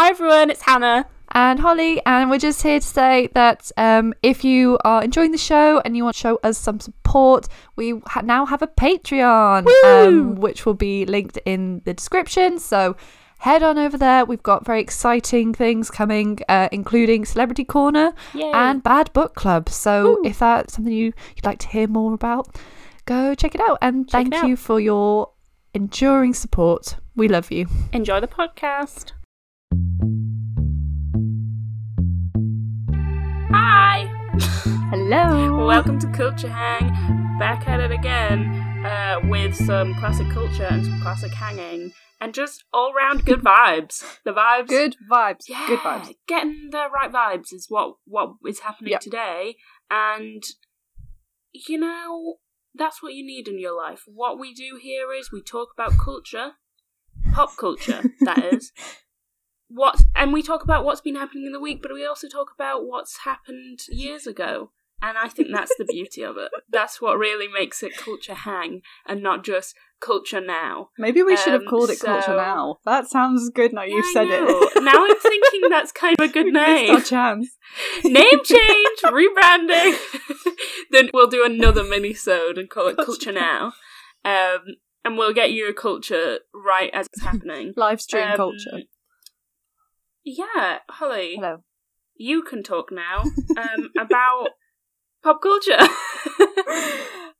Hi everyone, it's Hannah. and Holly, and we're just here to say that um, if you are enjoying the show and you want to show us some support, we ha- now have a Patreon, um, which will be linked in the description. So head on over there. We've got very exciting things coming, uh, including Celebrity Corner Yay. and Bad Book Club. So Woo. if that's something you, you'd like to hear more about, go check it out. And Check thank out. you for your enduring support. We love you. Enjoy the podcast. Hi! Hello. Welcome to Culture Hang. Back at it again uh, with some classic culture and some classic hanging. And just all round good vibes. The vibes. Good vibes. Yeah, Good vibes. Getting the right vibes is what what is happening Yep. today, and you know that's what you need in your life. What we do here is we talk about culture, pop culture, that is. What and we talk about what's been happening in the week, but we also talk about what's happened years ago. And I think that's the beauty of it. That's what really makes it culture hang and not just culture now. Maybe we should have Um, called it so- Culture Now. That sounds good now you've said it. now I'm thinking that's kind of a good name. our chance. Name change, rebranding. then we'll do another mini-sode and call it Culture Culture Now. Um, and we'll get your culture right as it's happening. Live stream Um, culture. Yeah, Holly, Hello. you can talk now um, about pop culture.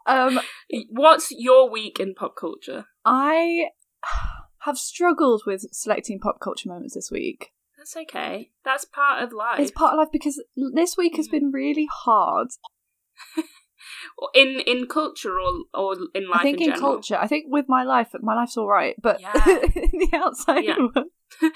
Um, What's your week in pop culture? I have struggled with selecting pop culture moments this week. That's okay. That's part of life. It's part of life because this week has been really hard. in in culture or or in life I think in, in culture, I think with my life, my life's all right, but Yeah. in the outside Yeah. world,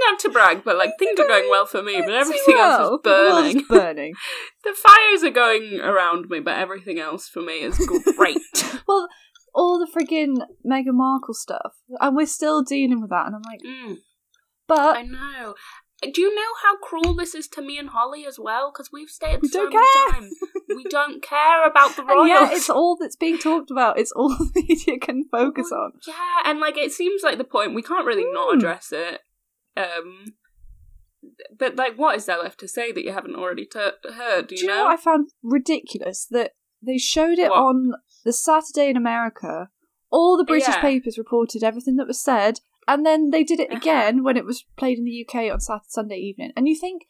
not to brag, but like things are going well for me, but everything else well. is The burning. burning. The fires are going around me, but everything else for me is great. Well, all the friggin' Meghan Markle stuff, and we're still dealing with that. And I'm like, mm, but I know. Do you know how cruel this is to me and Holly as well? Because we've stayed We so many times. We don't care about the royals. yeah, it's all that's being talked about. It's all the media can focus on. Yeah, and like it seems like the point we can't really not Hmm. address it. Um, but like, what is there left to say that you haven't already t- heard? Do Do you, you know what I found ridiculous? That they showed it What? on the Saturday in America. All the British Yeah. papers reported everything that was said, and then they did it Uh-huh. again when it was played in the UK on Saturday Sunday evening. And you think,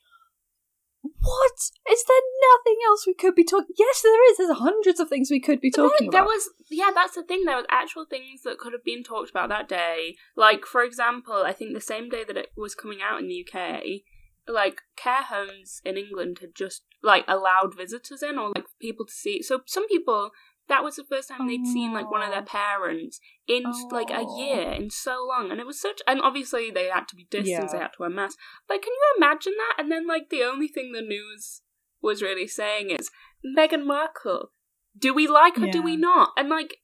what is there nothing else we could be talking? Yes, there is. There's hundreds of things we could be talking there about. was yeah that's the thing there was actual things that could have been talked about that day like for example i think the same day that it was coming out in the uk like care homes in england had just like allowed visitors in or like people to see so some people that was the first time they'd seen like one of their parents in like a year in so long and it was such and obviously they had to be distanced they had to wear masks like can you imagine that and then like the only thing the news was really saying is Meghan Markle do we like her? Do we not? And like,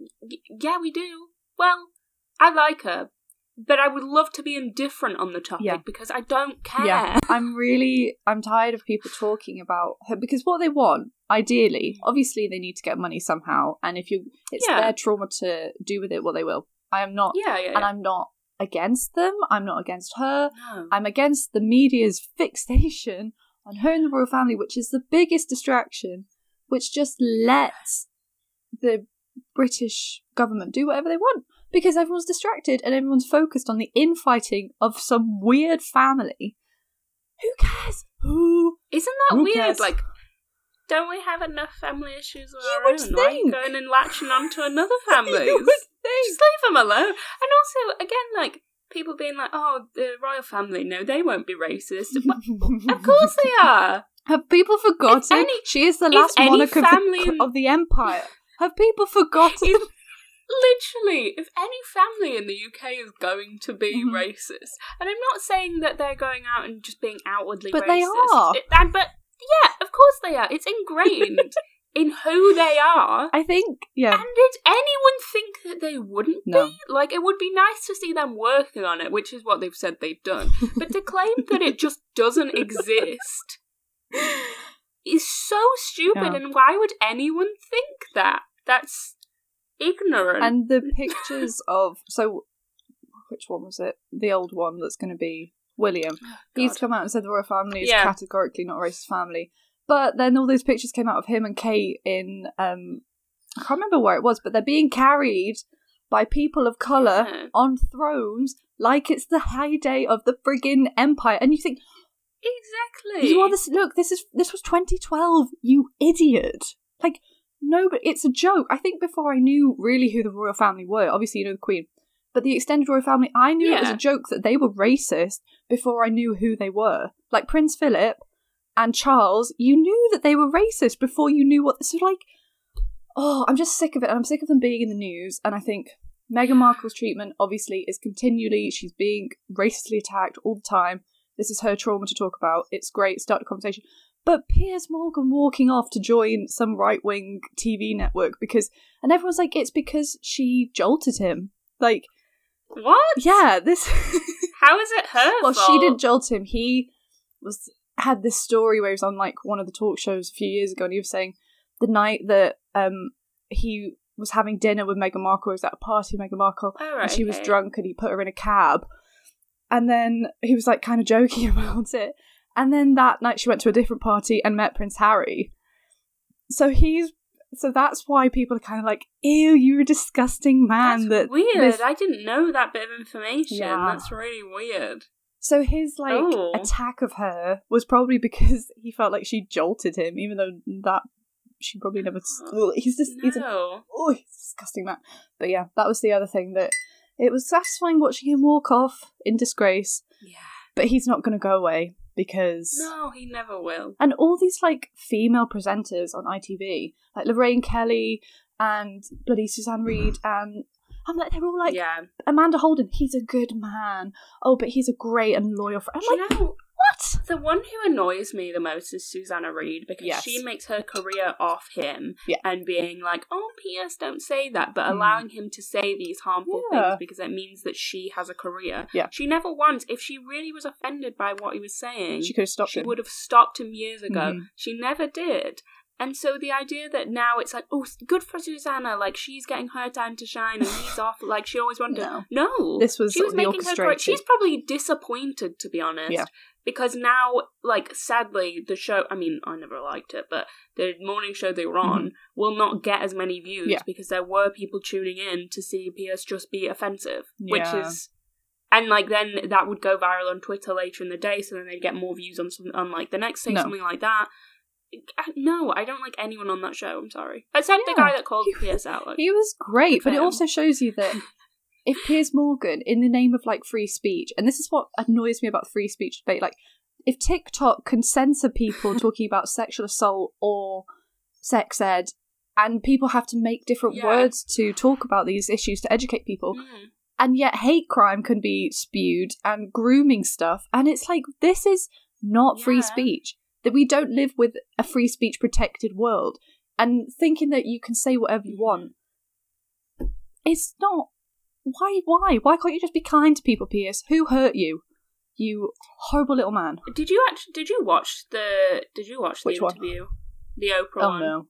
y- yeah, we do. Well, I like her, but I would love to be indifferent on the topic Yeah. because I don't care. Yeah, I'm really I'm tired of people talking about her because what they want, ideally, obviously they need to get money somehow, and if you it's Yeah. their trauma to do with it what they will. I am not yeah, yeah. and I'm not against them. I'm not against her. no. I'm against the media's fixation on her and the royal family, which is the biggest distraction, which just lets the British government do whatever they want because everyone's distracted and everyone's focused on the infighting of some weird family. Who cares? Who? Isn't that Who weird? cares? Like, don't we have enough family issues of You our own? Why are you going and latching onto another family? Think. Just leave them alone. And also, again, like people being like, "Oh, the royal family, no, they won't be racist." Of course they are. Have people forgotten? any- she is the last monarch of the, of the empire. Have people forgotten? If, literally, if any family in the UK is going to be Mhm. racist, and I'm not saying that they're going out and just being outwardly But racist, they are. It- and, but yeah, of course they are. It's ingrained in who they are. I think, yeah. And did anyone think that they wouldn't No. be? Like, it would be nice to see them working on it, which is what they've said they've done. But to claim that it just doesn't exist is so stupid, Yeah. and why would anyone think that? That's ignorant. And the pictures of so which one was it? The old one that's going to be William. He's God. come out and said the royal family is Yeah. categorically not a racist family. But then all those pictures came out of him and Kate in um I can't remember where it was, but they're being carried by people of colour Yeah. on thrones like it's the heyday of the friggin' empire. And you think, Exactly. you are this look, this is this was twenty twelve, you idiot. Like no but it's a joke. I think before I knew really who the royal family were, obviously you know the Queen. But the extended royal family, I knew it was a joke that they were racist before I knew who they were. Like Prince Philip and Charles, you knew that they were racist before you knew what. this So, like, oh, I'm just sick of it. And I'm sick of them being in the news. And I think Meghan Markle's treatment, obviously, is continually, she's being racistly attacked all the time. This is her trauma to talk about. It's great, start a conversation. But Piers Morgan walking off to join some right wing TV network because, and everyone's like, it's because she jolted him. Like, What? yeah, this. How is it her well, fault? she didn't jolt him. He was had this story where he was on like one of the talk shows a few years ago, and he was saying the night that um he was having dinner with Meghan Markle, he was at a party with Meghan Markle, Oh, and right, she was okay. drunk, and he put her in a cab, and then he was like kind of joking about it, and then that night she went to a different party and met Prince Harry. So he's so that's why people are kind of like, "Ew, you're a disgusting man." That's that weird. this- I didn't know that bit of information. Yeah. That's really weird. So his like Oh. attack of her was probably because he felt like she jolted him, even though that she probably never. Uh, ugh, he's just he's a oh, he's a disgusting man. But yeah, that was the other thing that it was satisfying watching him walk off in disgrace. Yeah. But he's not going to go away because No, he never will. and all these like female presenters on ITV, like Lorraine Kelly and bloody Suzanne Reid, and I'm like they're all like yeah. Amanda Holden. He's a good man. Oh, but he's a great and loyal friend. I'm you like, know, what? the one who annoys me the most is Susanna Reid because Yes. she makes her career off him Yeah. and being like, oh, P.S., don't say that, but Mm. allowing him to say these harmful Yeah. things because it means that she has a career. Yeah. She never once, if she really was offended by what he was saying, She could have stopped she him. would have stopped him years ago. Mhm. She never did. And so the idea that now it's like, oh, good for Susanna, like she's getting her time to shine and he's off, like she always wanted. No. No, This was she was making her. career- She's probably disappointed, to be honest. Yeah. Because now, like, sadly, the show. I mean, I never liked it, but the morning show they were on will not get as many views Mm-hmm. Yeah. because there were people tuning in to see Piers just be offensive, which is and like then that would go viral on Twitter later in the day, so then they'd get more views on some, on like the next day, No. something like that. No, I don't like anyone on that show. I'm sorry, except the guy that called He- Piers out. Like, He was great, but it also shows you that if Piers Morgan, in the name of like free speech, and this is what annoys me about free speech debate, like if TikTok can censor people talking about sexual assault or sex ed, and people have to make different Yeah. words to talk about these issues to educate people, Mm. and yet hate crime can be spewed and grooming stuff, and it's like this is not free speech. That we don't live with a free speech protected world, and thinking that you can say whatever you want it's not. Why? Why? Why can't you just be kind to people, Piers? Who hurt you? You horrible little man. Did you actually? Did you watch the? Did you watch the Which one? interview? The Oprah Oh one. no.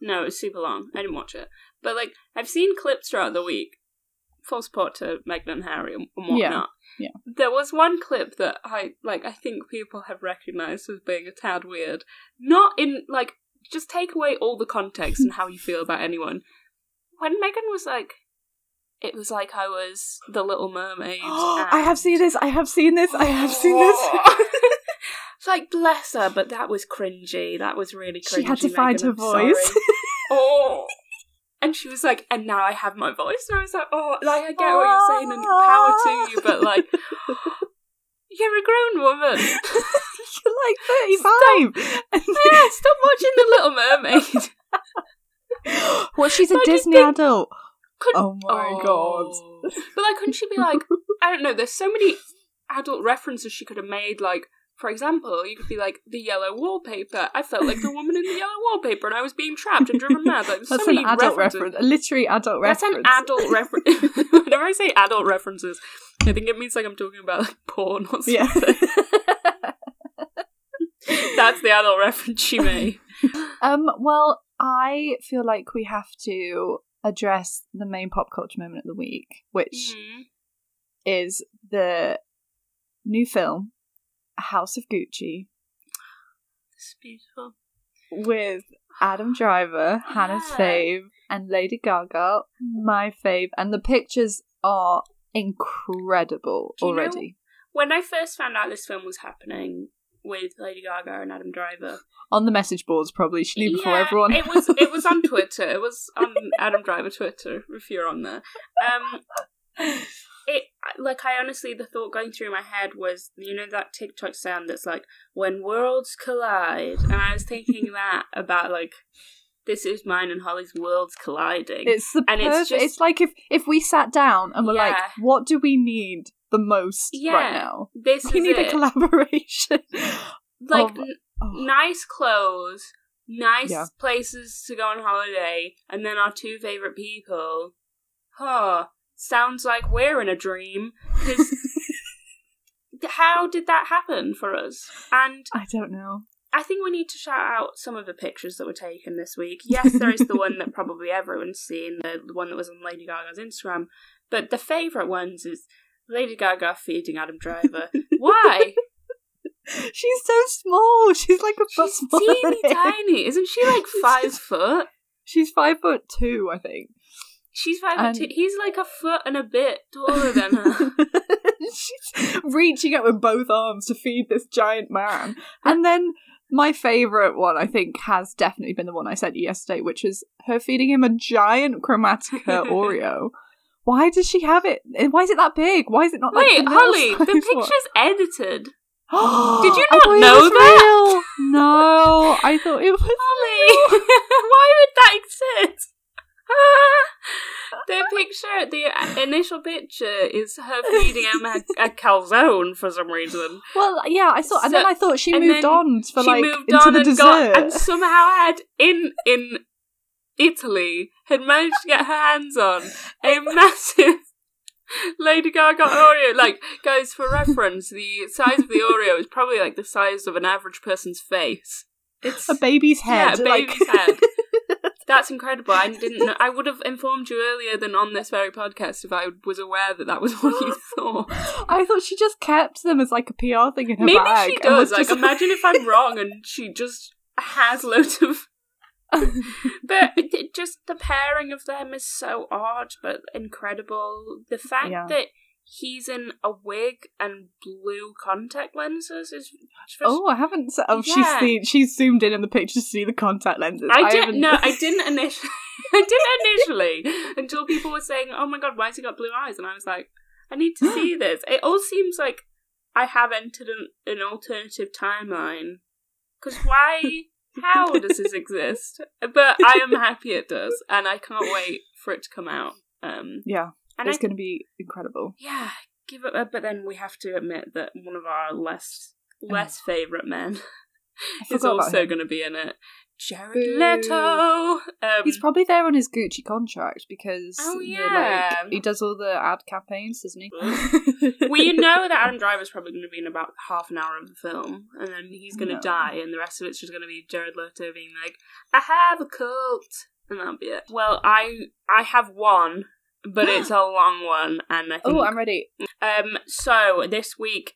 No, it was super long. I didn't watch it, but like I've seen clips throughout the week. Full support to Meghan and Harry and and Yeah, whatnot. yeah. There was one clip that I like. I think people have recognised as being a tad weird. Not in like just take away all the context and how you feel about anyone. When Meghan was like, it was like I was the Little Mermaid. I have seen this. I have seen this. I have seen this. It's like bless her, but that was cringy. That was really cringy. she had to find her I'm voice. sorry. oh. And she was like, and now I have my voice. And I was like, oh, like I get what you're saying and power to you, but like, you're a grown woman. You're like 35. yeah, stop watching The Little Mermaid. well, she's a Like, you Disney think- adult. Couldn't- Oh my god. But like, couldn't she be like, I don't know, there's so many adult references she could have made, like, for example, you could be like the yellow wallpaper. I felt like the woman in the yellow wallpaper, and I was being trapped and driven mad. Like, That's so an many adult references. reference. A literary adult That's reference. That's an adult reference. Whenever I say adult references, I think it means like I'm talking about like porn or something. Yeah. That's the adult reference she made. um. Well, I feel like we have to address the main pop culture moment of the week, which Mm. is the new film, House of Gucci, It's beautiful. with Adam Driver, Hannah's Yeah. fave, and Lady Gaga, my fave. And the pictures are incredible you know- already. When I first found out this film was happening with Lady Gaga and Adam Driver, On the message boards, probably. She knew before Yeah, everyone. it was it was on Twitter. It was on Adam Driver Twitter. If you're on there, um, it like I honestly the thought going through my head was you know that TikTok sound that's like when worlds collide, and I was thinking that about like this is mine and Holly's worlds colliding. It's the And it's perfect. It's, just- like if if we sat down and were like, "What do we need the most Yeah, right now? this We is need it. a collaboration." like of- n- oh. nice clothes, nice Yeah. places to go on holiday, and then our two favorite people. Huh. Sounds like we're in a dream. how did that happen for us? And I don't know. I think we need to shout out some of the pictures that were taken this week. Yes, there is the one that probably everyone's seen, the, the one that was on Lady Gaga's Instagram. But the favourite ones is Lady Gaga feeding Adam Driver. Why? She's so small. She's like a foot She's teeny tiny. Isn't she like five foot? She's five foot two, I think. She's five And- foot two. He's like a foot and a bit taller than her. She's reaching out with both arms to feed this giant man. And then my favourite one, I think, has definitely been the one I sent you yesterday, which is her feeding him a giant Chromatica Oreo. Why does she have it? And Why is it that big? Why is it not like Wait, the Holly, the picture's edited. Did you not know that? Real. No, I thought it was. Holly, why would that exist? the picture, the initial picture is her feeding him a, a calzone for some reason. Well, yeah, I saw, and So- then I thought she moved on for she like moved into on the and dessert. got and somehow had in in Italy had managed to get her hands on a massive Lady Gaga Oreo. Like, guys, for reference, the size of the Oreo is probably like the size of an average person's face. It's a baby's head. yeah, a like- baby's head. That's incredible. I didn't. Know, I would have informed you earlier than on this very podcast if I was aware that that was what you thought. I thought she just kept them as like a PR thing in her Maybe bag. she does. Like, just- imagine if I'm wrong and she just has loads of. but it, it just the pairing of them is so odd, but incredible. The fact Yeah. that he's in a wig and blue contact lenses is. Just, Oh, I haven't. se- Oh, she's seen. She's zoomed in in the picture to see the contact lenses. I didn't. haven't- No, I didn't initially. I didn't initially until people were saying, "Oh my god, why has he got blue eyes?" And I was like, "I need to see this." It all seems like I have entered an, an alternative timeline. Because why? How does this exist? But I am happy it does, and I can't wait for it to come out. Um, Yeah, and it's going to be incredible. yeah, give it. Up, But then we have to admit that one of our less less favorite men is also going to be in it. Jared. Leto. Um, He's probably there on his Gucci contract because Oh, yeah. like, he does all the ad campaigns, doesn't he? well, you know that Adam Driver's probably going to be in about half an hour of the film, and then he's going to No. die, and the rest of it's just going to be Jared Leto being like, "I have a cult," and that'll be it. Well, I I have one, but it's a long one, and I think Oh, I'm ready. um. So this week,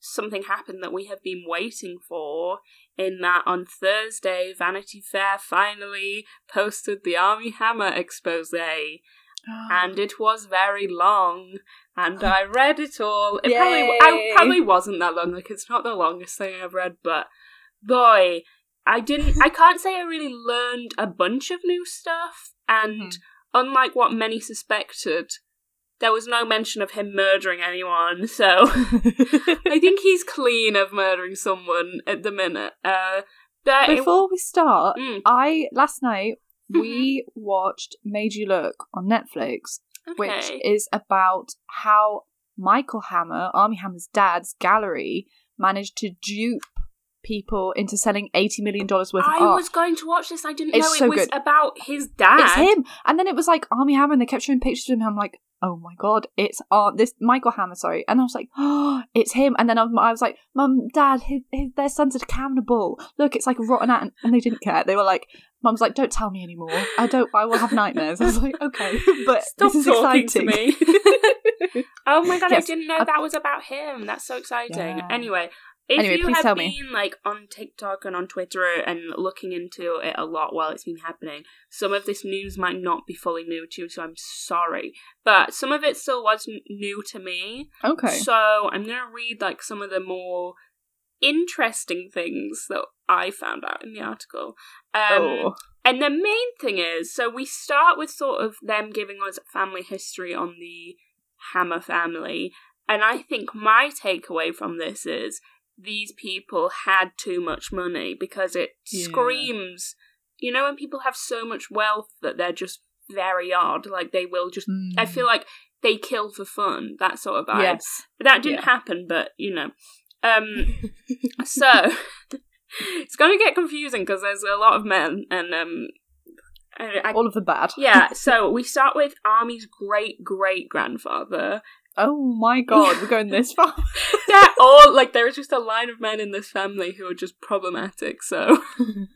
something happened that we have been waiting for. In that on Thursday, Vanity Fair finally posted the Armie Hammer expose. And it was very long and i read it all. It probably I probably wasn't that long like it's not the longest thing i've read but boy i didn't i can't say i really learned a bunch of new stuff and Mhm. unlike what many suspected there was no mention of him murdering anyone so i think he's clean of murdering someone at the minute uh but it- Before we start, Mm, I last night Mm-hmm. we watched Made You Look on Netflix, which is about how Michael Hammer, Armie Hammer's dad's gallery, managed to dupe people into selling eighty million dollars worth of I art. was going to watch this. I didn't It's know it was good. about his dad. It's him. And then it was like Armie Hammer, and they kept showing pictures of him. I'm like, oh my god, it's uh, this Michael Hammer, sorry. And I was like, oh, it's him. And then I was, I was like, Mum, Dad, his, his, their son's a cannibal. Look, it's like a rotten ant. And they didn't care. They were like, Mum's like, don't tell me anymore. I don't. I will have nightmares. I was like, okay, but Stop this is talking exciting. to me. Oh my god, Yes. I didn't know that was about him. That's so exciting. Yeah. Anyway, if Anyway, you please have tell been me. like on TikTok and on Twitter and looking into it a lot while it's been happening, some of this news might not be fully new to you, so I'm sorry. But some of it still was new to me. Okay. So I'm gonna read like some of the more interesting things that I found out in the article. Um, oh. and the main thing is, so we start with sort of them giving us family history on the Hammer family. And I think my takeaway from this is these people had too much money because it Yeah. screams, you know, when people have so much wealth that they're just very odd, like they will just, I feel like they kill for fun, that sort of vibe. Mm. Yes. That didn't Yeah. happen, but you know. Um, so it's going to get confusing because there's a lot of men, and um, I, I- All of the bad. yeah. So we start with Armie's great great grandfather. Oh my god, we're going this far. They're all like there is just a line of men in this family who are just problematic. So,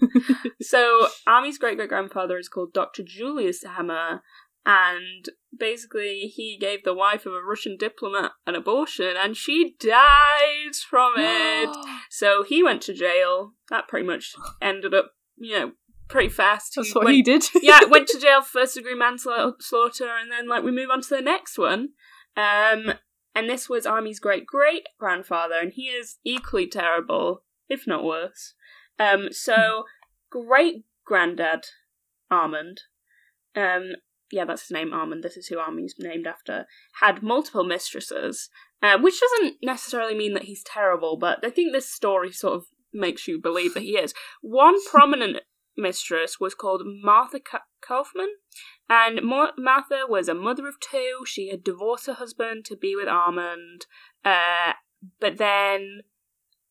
so Armie's great great grandfather is called Doctor Julius Hammer. And basically, he gave the wife of a Russian diplomat an abortion, and she died from it. So he went to jail. That pretty much ended up, you know, pretty fast. That's He what went, he did. yeah, went to jail for first degree manslaughter, and then like we move on to the next one. Um, and this was Armie's great great grandfather, and he is equally terrible, if not worse. Um, so great granddad Armand, um, yeah, that's his name, Armand. This is who Armie's named after. Had multiple mistresses, uh, which doesn't necessarily mean that he's terrible, but I think this story sort of makes you believe that he is. One prominent mistress was called Martha Ka- Kaufman, and Martha was a mother of two. She had divorced her husband to be with Armand, uh, but then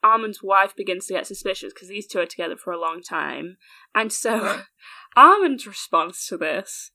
Armand's wife begins to get suspicious because these two are together for a long time, and so Armand's response to this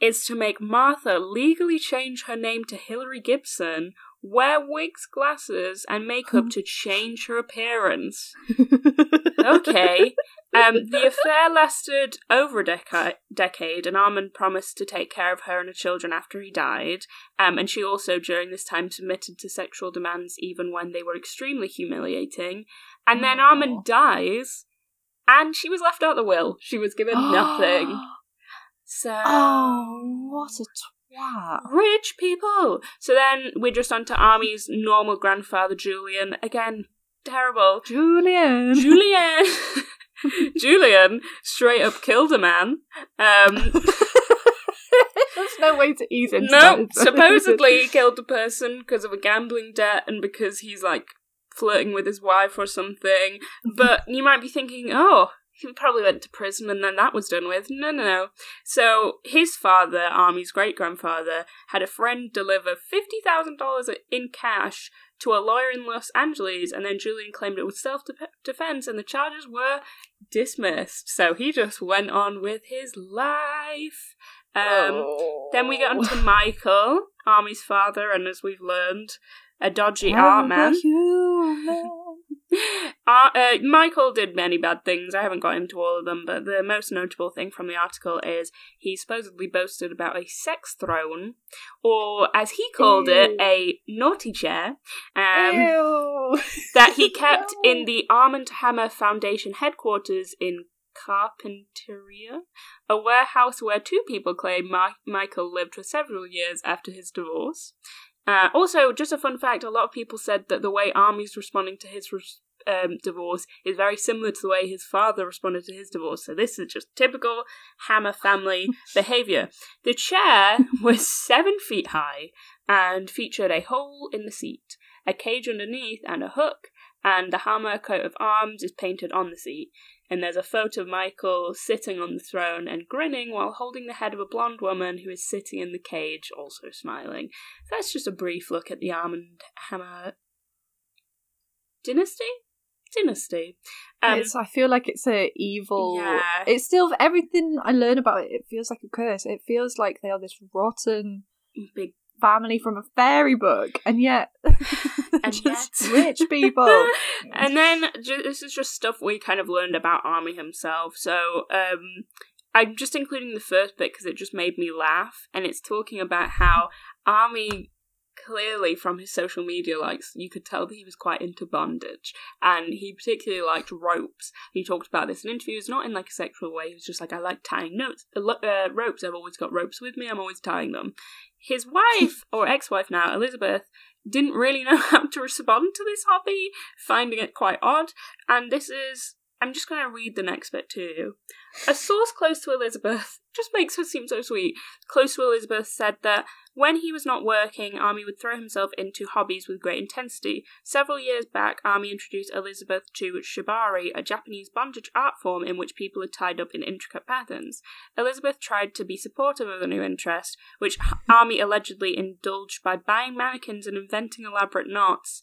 is to make Martha legally change her name to Hilary Gibson, wear wigs, glasses, and makeup to change her appearance. Okay. Um, the affair lasted over a deca- decade, and Armand promised to take care of her and her children after he died. Um, and she also, during this time, submitted to sexual demands even when they were extremely humiliating. And then. Armand dies, and she was left out the will. She was given nothing. So. oh, what a twat. Rich people! So then we're just on to Armie's normal grandfather, Julian. Again, terrible. Julian. Julian! Julian straight up killed a man. Um, There's no way to ease into no, that, supposedly he killed a person because of a gambling debt and because he's like flirting with his wife or something. But you might be thinking, oh, he probably went to prison and then that was done with. No, no, no. So his father, Armie's great grandfather, had a friend deliver $50,000 in cash to a lawyer in Los Angeles, and then Julian claimed it was self defense, and the charges were dismissed. So he just went on with his life. Um, Then we get on to Michael, Armie's father, and as we've learned, a dodgy art man. Uh, uh, Michael did many bad things. I haven't got into all of them, but the most notable thing from the article is he supposedly boasted about a sex throne, or as he called it, a naughty chair, um, that he kept No. in the Armand Hammer Foundation headquarters in Carpinteria, a warehouse where two people claim Ma- Michael lived for several years after his divorce. Uh, also, just a fun fact: a lot of people said that the way Armie's responding to his res- um, divorce is very similar to the way his father responded to his divorce. So this is just typical Hammer family behavior. The chair was seven feet high and featured a hole in the seat, a cage underneath, and a hook. And the Hammer coat of arms is painted on the seat. And there's a photo of Michael sitting on the throne and grinning while holding the head of a blonde woman who is sitting in the cage, also smiling. That's just a brief look at the Armand Hammer dynasty. Dynasty. Um, it's, I feel like it's a evil. Yeah. It's still everything I learn about it. It feels like a curse. It feels like they are this rotten big family from a fairy book, and yet And just yet- rich people. and then ju- this is just stuff we kind of learned about Armie himself. So um, I'm just including the first bit because it just made me laugh, and it's talking about how Armie clearly from his social media likes, you could tell that he was quite into bondage, and he particularly liked ropes. He talked about this in interviews, not in like a sexual way. He was just like, I like tying notes, uh, uh, ropes. I've always got ropes with me. I'm always tying them. His wife or ex-wife now, Elizabeth, didn't really know how to respond to this hobby, finding it quite odd. And this is I'm just going to read the next bit to you. A source close to Elizabeth just makes her seem so sweet. Close to Elizabeth said that when he was not working, Armie would throw himself into hobbies with great intensity. Several years back, Armie introduced Elizabeth to shibari, a Japanese bondage art form in which people are tied up in intricate patterns. Elizabeth tried to be supportive of the new interest, which Armie allegedly indulged by buying mannequins and inventing elaborate knots.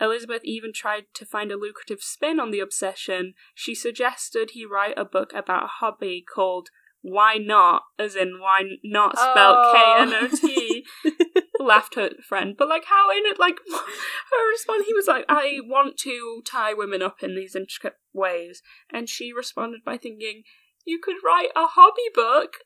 Elizabeth even tried to find a lucrative spin on the obsession. She suggested he write a book about a hobby called Why Not, as in why not spelled K N O T. Laughed her friend, but like how in it, like her response, he was like, "I want to tie women up in these intricate ways," and she responded by thinking, "You could write a hobby book."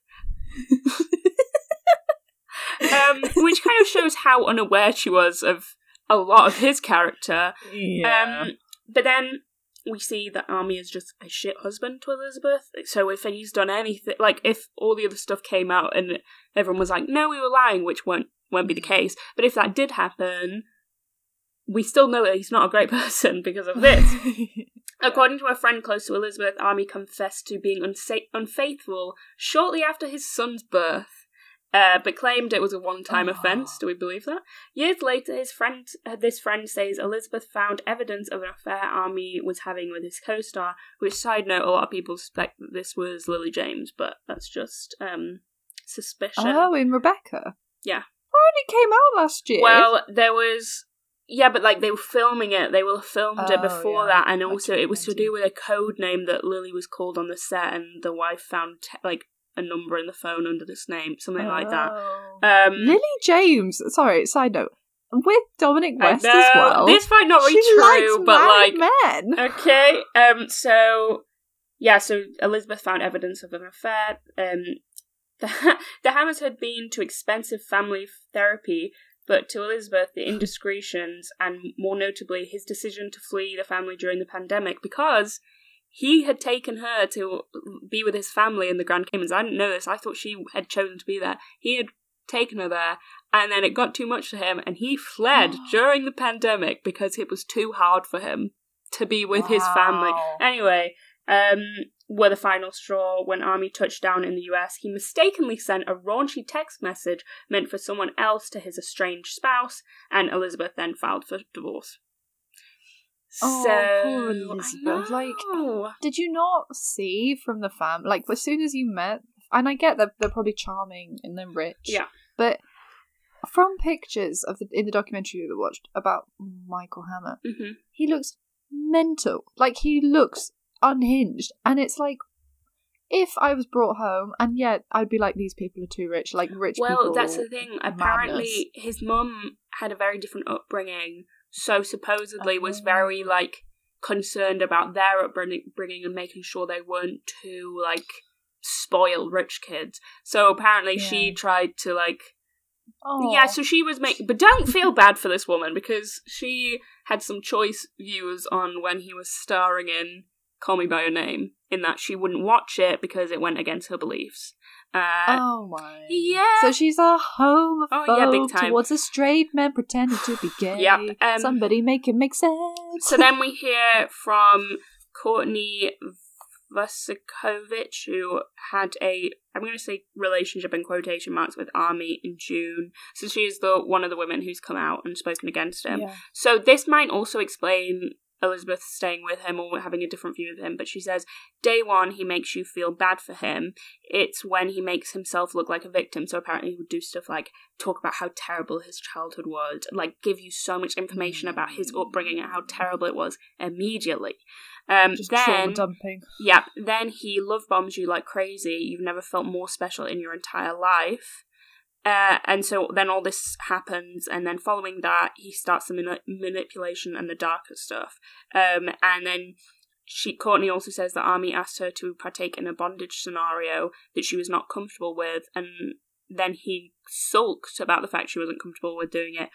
um, which kind of shows how unaware she was of a lot of his character. Yeah. Um, but then we see that Armie is just a shit husband to Elizabeth. So if he's done anything, like if all the other stuff came out and everyone was like, "No, we were lying," which won't won't be the case. But if that did happen, we still know that he's not a great person because of this. According to a friend close to Elizabeth, Armie confessed to being unsa- unfaithful shortly after his son's birth. Uh, but claimed it was a one-time Oh. offence. Do we believe that? Years later, his friend, uh, this friend says Elizabeth found evidence of an affair Armie was having with his co-star. Which, side note, a lot of people suspect that this was Lily James, but that's just um, suspicion. oh, in Rebecca. Yeah. Oh, it came out last year. Well, there was. Yeah, but like they were filming it, they will have filmed it Oh, before yeah. that, and also it was to do with a code name that Lily was called on the set, and the wife found te- like a number in the phone under this name, something like that. Oh. Um, Lily James. Sorry, side note. With Dominic West as well. This might not be true, but like men. Okay. Um. So, yeah. So Elizabeth found evidence of an affair. Um. The the Hammers had been to expensive family therapy, but to Elizabeth, the indiscretions and more notably his decision to flee the family during the pandemic because he had taken her to be with his family in the Grand Caymans. I didn't know this. I thought she had chosen to be there. He had taken her there, and then it got too much for him, and he fled during the pandemic because it was too hard for him to be with his family. Anyway, um, were the final straw when Armie touched down in the US. He mistakenly sent a raunchy text message meant for someone else to his estranged spouse, and Elizabeth then filed for divorce. Oh, so, poor Elizabeth, like- Did you not see from the fam like as soon as you met and I get that they're probably charming and they're rich. Yeah. But from pictures of the in the documentary we watched about Michael Hammer, Mhm. he looks mental. Like he looks unhinged. And it's like if I was brought home and yet I'd be like these people are too rich, like rich well, people. that's the thing. Apparently, his mum had a very different upbringing, so supposedly was Oh. very like concerned about their upbringing bringing and making sure they weren't too like spoiled rich kids. So apparently, she tried to like Oh. yeah. So she was making, but don't feel bad for this woman because she had some choice views on when he was starring in Call Me by Your Name. In that she wouldn't watch it because it went against her beliefs. Uh, Oh my. yeah. So she's a homophobe Oh, yeah, big time. towards a straight man pretending to be gay. Yep, um, Somebody make it make sense. So then we hear from Courtney Vucekovich, who had a, I'm going to say relationship in quotation marks with Armie in June. So she is the one of the women who's come out and spoken against him. Yeah. So this might also explain Elizabeth staying with him or having a different view of him, but she says, day one, he makes you feel bad for him. It's when he makes himself look like a victim. So apparently he would do stuff like talk about how terrible his childhood was, like give you so much information about his upbringing and how terrible it was immediately. Um, Just then, dumping. yeah, then he love bombs you like crazy. You've never felt more special in your entire life. Uh, and so then all this happens, and then following that, he starts the mani- manipulation and the darker stuff. Um, and then she, Courtney also says that Armie asked her to partake in a bondage scenario that she was not comfortable with, and then he sulked about the fact she wasn't comfortable with doing it,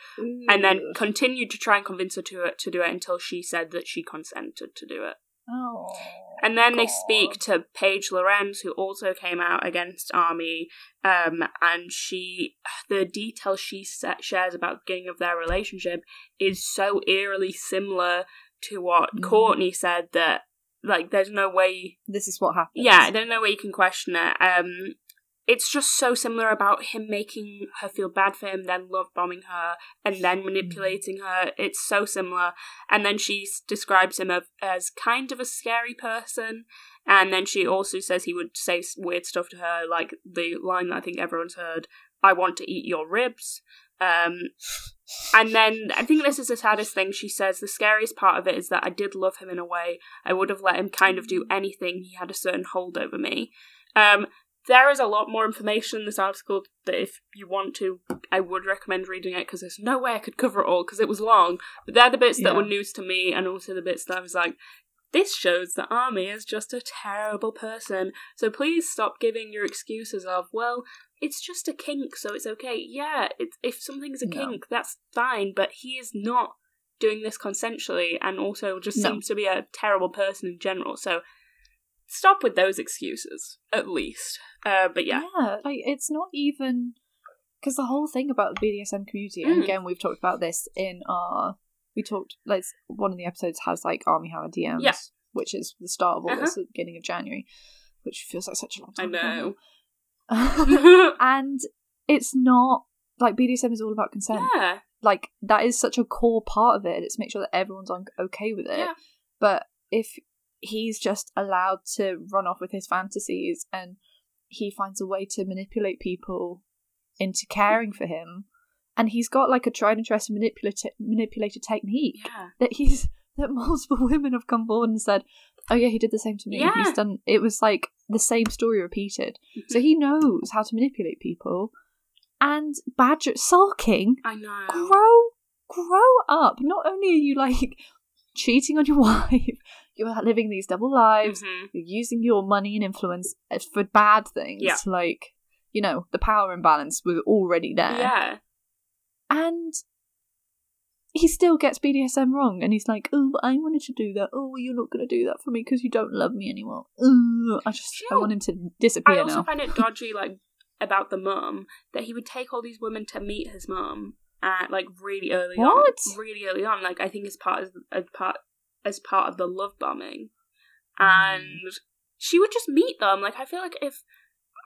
and then continued to try and convince her to to do it until she said that she consented to do it. Oh. And then they speak to Paige Lorenz, who also came out against Armie, um, and she, the details she sa- shares about the beginning of their relationship is so eerily similar to what Mm. Courtney said that, like, there's no way, This is what happened. yeah, there's no way you can question it. Um, it's just so similar about him making her feel bad for him, then love bombing her, and then manipulating her. It's so similar. And then she describes him as kind of a scary person. And then she also says he would say weird stuff to her, like the line that I think everyone's heard I want to eat your ribs. Um, and then I think this is the saddest thing. She says the scariest part of it is that I did love him in a way. I would have let him kind of do anything. He had a certain hold over me. Um, there is a lot more information in this article that if you want to, I would recommend reading it because there's no way I could cover it all because it was long. But they're the bits that Yeah. were news to me and also the bits that I was like, this shows that Armie is just a terrible person. So please stop giving your excuses of, well, it's just a kink, so it's okay. Yeah, it's, if something's a No. kink, that's fine, but he is not doing this consensually and also just No. seems to be a terrible person in general. So stop with those excuses, at least. Uh, but yeah. Yeah, like it's not even because the whole thing about the BDSM community, and Mm. again, we've talked about this in our. We talked. Like one of the episodes has like Armie Hammer DMs, Yeah. which is the start of all Uh-huh. this the beginning of January, which feels like such a long time. ago know. now. and it's not like BDSM is all about consent. yeah. Like that is such a core part of it. It's to make sure that everyone's on okay with it. Yeah. But if he's just allowed to run off with his fantasies and he finds a way to manipulate people into caring for him, and he's got like a tried and trusted manipulator manipulator technique Yeah. that he's that multiple women have come forward and said, "Oh yeah, he did the same to me. Yeah. He's done." It was like the same story repeated. Mm-hmm. So he knows how to manipulate people. And badger sulking, I know. grow, grow up. Not only are you like cheating on your wife, you're living these double lives. Mhm. You're using your money and influence for bad things. Yeah. Like, you know, the power imbalance was already there. Yeah. And he still gets BDSM wrong. And he's like, oh, I wanted to do that. Oh, you're not going to do that for me because you don't love me anymore. Ugh. I just, I want him to disappear. I also now. find it dodgy, like about the mum, that he would take all these women to meet his mum at like really early What? on. Really early on, like I think as part of as part as part of the love bombing, Hmm. and she would just meet them. Like I feel like if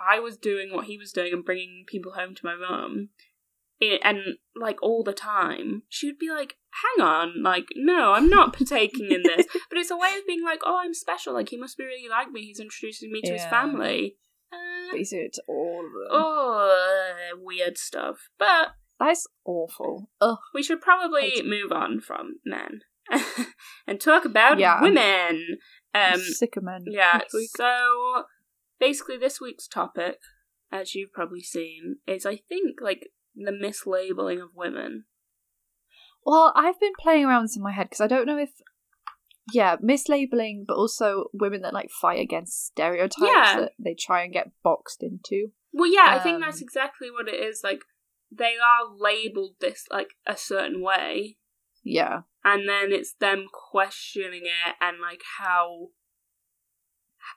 I was doing what he was doing and bringing people home to my mum. And like all the time, she would be like, "Hang on, like, no, I'm not partaking in this." But it's a way of being like, "Oh, I'm special. Like, he must be really like me. He's introducing me to his family." Uh, But he's doing it to all of them. oh, weird stuff. But That's awful. Ugh. we should probably move on from men and talk about Yeah. women. Um, sick of men. yeah. So basically, this week's topic, as you've probably seen, is I think like the mislabeling of women. Well, I've been playing around this in my head because I don't know if, yeah, mislabeling, but also women that like fight against stereotypes Yeah. that they try and get boxed into. Well, yeah, I think that's Um, exactly what it is. Like they are labeled this like a certain way, Yeah, and then it's them questioning it and like how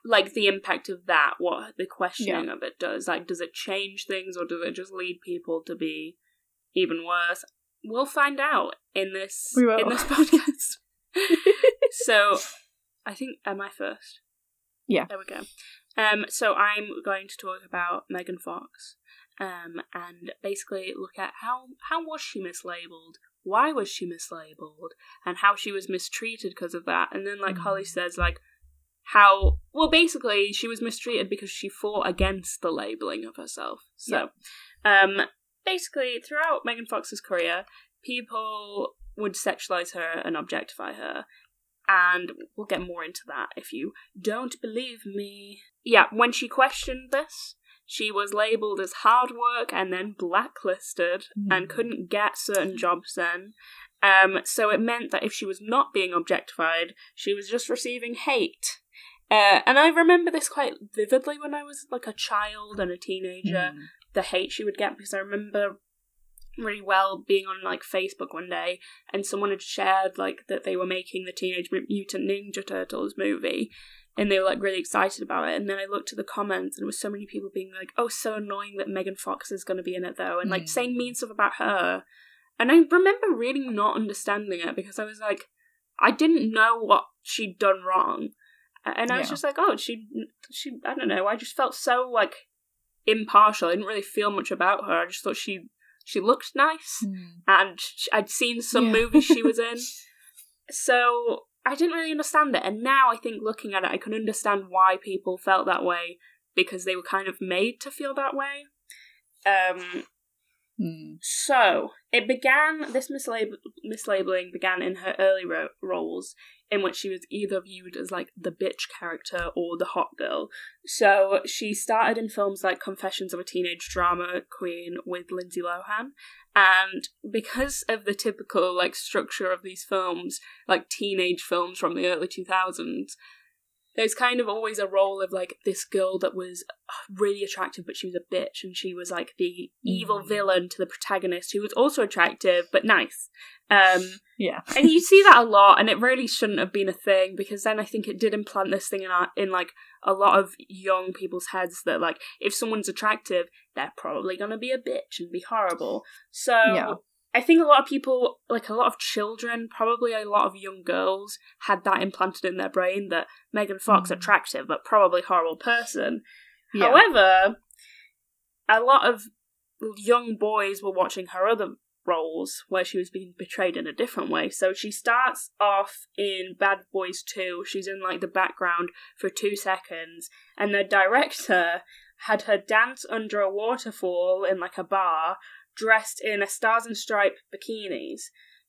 like the impact of that what the questioning of it does. Like does it change things or does it just lead people to be even worse? We'll find out in this in this podcast. So i think am i first? Yeah. there we go. Um so i'm going to talk about megan fox um and basically look at how how was she mislabeled why was she mislabeled? And how she was mistreated because of that? And then like Mm. holly says like how well basically she was mistreated because she fought against the labeling of herself. So um basically throughout megan fox's career people would sexualize her and objectify her. And we'll get more into that if you don't believe me. Yeah when she questioned this she was labeled as hard work and then blacklisted and Hmm. couldn't get certain jobs then um, so it meant that if she was not being objectified, she was just receiving hate. Uh, and I remember this quite vividly when I was like a child and a teenager. Mm. the hate she would get because I remember really well being on like Facebook one day and someone had shared like that they were making the Teenage Mutant Ninja Turtles movie and they were like really excited about it and then I looked at the comments and it was so many people being like oh so annoying that Megan Fox is going to be in it though and like Mm. saying mean stuff about her and I remember really not understanding it because I was like I didn't know what she'd done wrong and I was Yeah. just like oh she she I don't know I just felt so like impartial I didn't really feel much about her I just thought she she looked nice Hmm. and I'd seen some Yeah. movies she was in. So I didn't really understand it. And now I think looking at it, I can understand why people felt that way because they were kind of made to feel that way. Um, Hmm. so it began, this mislab- mislabeling began in her early ro- roles in which she was either viewed as like the bitch character or the hot girl. So she started in films like Confessions of a Teenage Drama Queen with Lindsay Lohan. And because of the typical like structure of these films, like teenage films from the early 2000s, there's kind of always a role of like this girl that was really attractive, but she was a bitch, and she was like the evil Mm. villain to the protagonist who was also attractive but nice. Um, Yeah. and you see that a lot, and it really shouldn't have been a thing because then I think it did implant this thing in our, in like a lot of young people's heads that like if someone's attractive, they're probably gonna be a bitch and be horrible. So Yeah. I think a lot of people, like a lot of children, probably a lot of young girls, had that implanted in their brain that Megan Fox Mm. attractive but probably horrible person. Yeah. However, a lot of young boys were watching her other roles where she was being betrayed in a different way. So she starts off in Bad Boys 2. She's in like the background for two seconds, and the director had her dance under a waterfall in like a bar, dressed in a stars and stripe bikinis.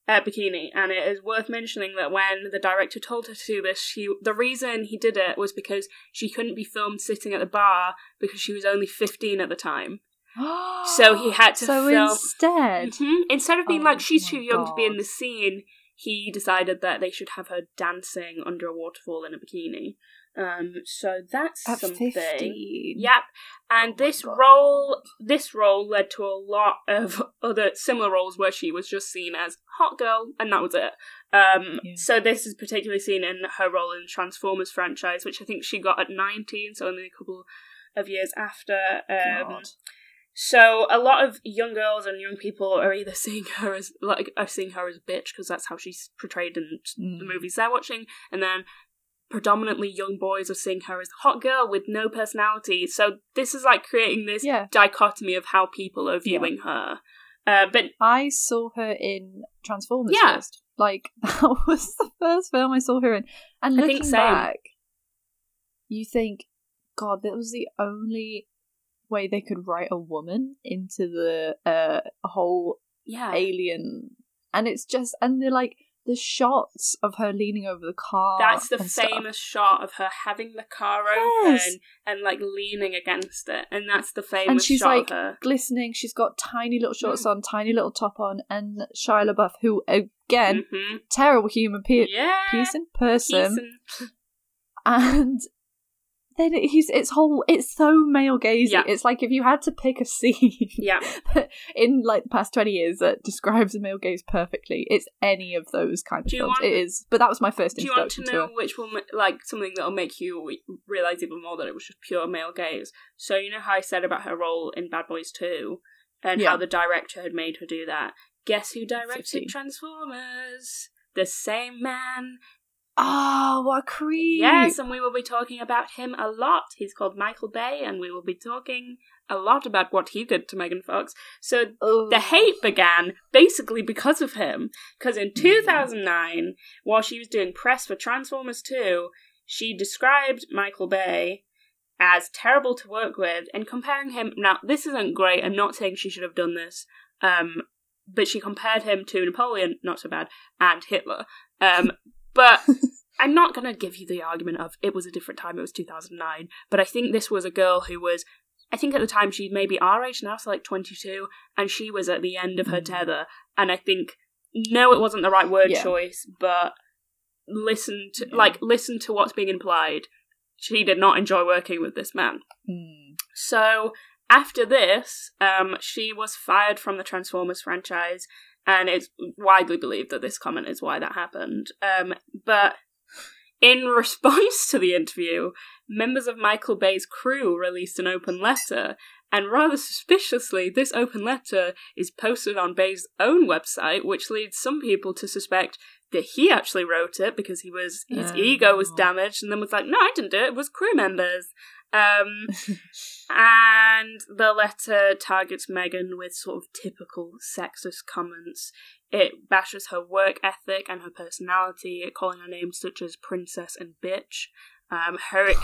Uh, bikini, and it is worth mentioning that when the director told her to do this, she the reason he did it was because she couldn't be filmed sitting at the bar because she was only fifteen at the time. So he had to So film- instead, Mhm. Instead of being Oh like she's too young to be in the scene, he decided that they should have her dancing under a waterfall in a bikini. Um, so that's at something. fifteen. Yep. And Oh this role, this role led to a lot of other similar roles where she was just seen as hot girl, and that was it. Um, Yeah. so this is particularly seen in her role in the Transformers franchise, which I think she got at nineteen, so only a couple of years after. Um, so a lot of young girls and young people are either seeing her as like are seeing her as a bitch because that's how she's portrayed in the Mm. movies they're watching, and then predominantly young boys are seeing her as a hot girl with no personality. So this is like creating this Yeah. dichotomy of how people are viewing her. Uh, but I saw her in Transformers Yeah. first. Like that was the first film I saw her in. And I think looking same. back, you think, God, that was the only way they could write a woman into the uh, whole yeah, alien. And it's just, and they're like the shots of her leaning over the car. that's the and stuff. famous shot of her having the car open Yes. and like leaning against it, and that's the famous And she's like glistening. She's got tiny little shorts Mm. on, tiny little top on, and Shia LaBeouf, who again, hmm terrible human pe- Yeah, person, person, and then he's it's whole it's so male gazing. Yeah. It's like if you had to pick a scene Yeah, in like the past twenty years that describes a male gaze perfectly, it's any of those kind of films. want- it is, but that was my first Do you want to know to, which will like something that'll make you realize even more that it was just pure male gaze? So you know how I said about her role in Bad Boys Two, and Yeah. how the director had made her do that. Guess who directed 50. Transformers? The same man. Oh, what a creep! Yes, and we will be talking about him a lot. He's called Michael Bay, and we will be talking a lot about what he did to Megan Fox. So the hate began basically because of him. Because in 2009, while she was doing press for Transformers 2, she described Michael Bay as terrible to work with and comparing him. Now, this isn't great. I'm not saying she should have done this. Um, but she compared him to Napoleon, not so bad, and Hitler. Um, but I'm not going to give you the argument of it was a different time, it was 2009. But I think this was a girl who was, I think at the time she may be our age now, so like 22, and she was at the end of her Mm. tether. And I think, no, it wasn't the right word Yeah. choice, but listen to, Yeah. like, listen to what's being implied. She did not enjoy working with this man. Hmm. So after this, um, she was fired from the Transformers franchise, and it's widely believed that this comment is why that happened. Um, but in response to the interview, members of Michael Bay's crew released an open letter, and rather suspiciously, this open letter is posted on Bay's own website, which leads some people to suspect that he actually wrote it because he was his Oh. ego was damaged, and then was like, "No, I didn't do it. It was crew members." Um, and the letter targets Megan with sort of typical sexist comments. It bashes her work ethic and her personality, calling her names such as princess and bitch. Um, her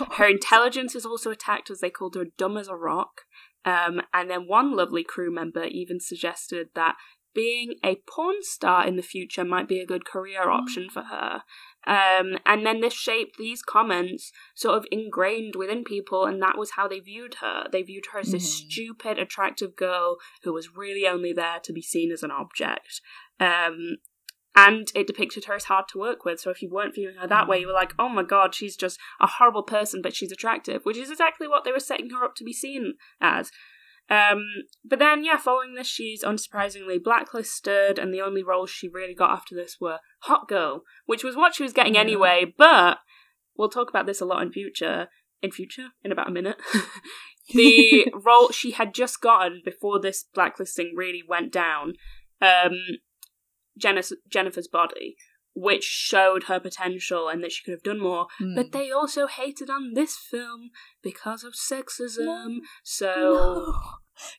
Oh her intelligence is also attacked as they called her dumb as a rock. Um, and then one lovely crew member even suggested that being a porn star in the future might be a good career option for her. Um, and then this shaped these comments sort of ingrained within people, and that was how they viewed her. They viewed her as this Mhm. stupid, attractive girl who was really only there to be seen as an object. Um, and it depicted her as hard to work with. So if you weren't viewing her that way, you were like, oh my god, she's just a horrible person, but she's attractive, which is exactly what they were setting her up to be seen as. Um, but then, yeah, following this, she's unsurprisingly blacklisted, and the only roles she really got after this were Hot Girl, which was what she was getting anyway, but we'll talk about this a lot in future. In future, in about a minute. the role she had just gotten before this blacklisting really went down, um, Jennifer's, Jennifer's body, which showed her potential and that she could have done more. Mm. But they also hated on this film because of sexism. So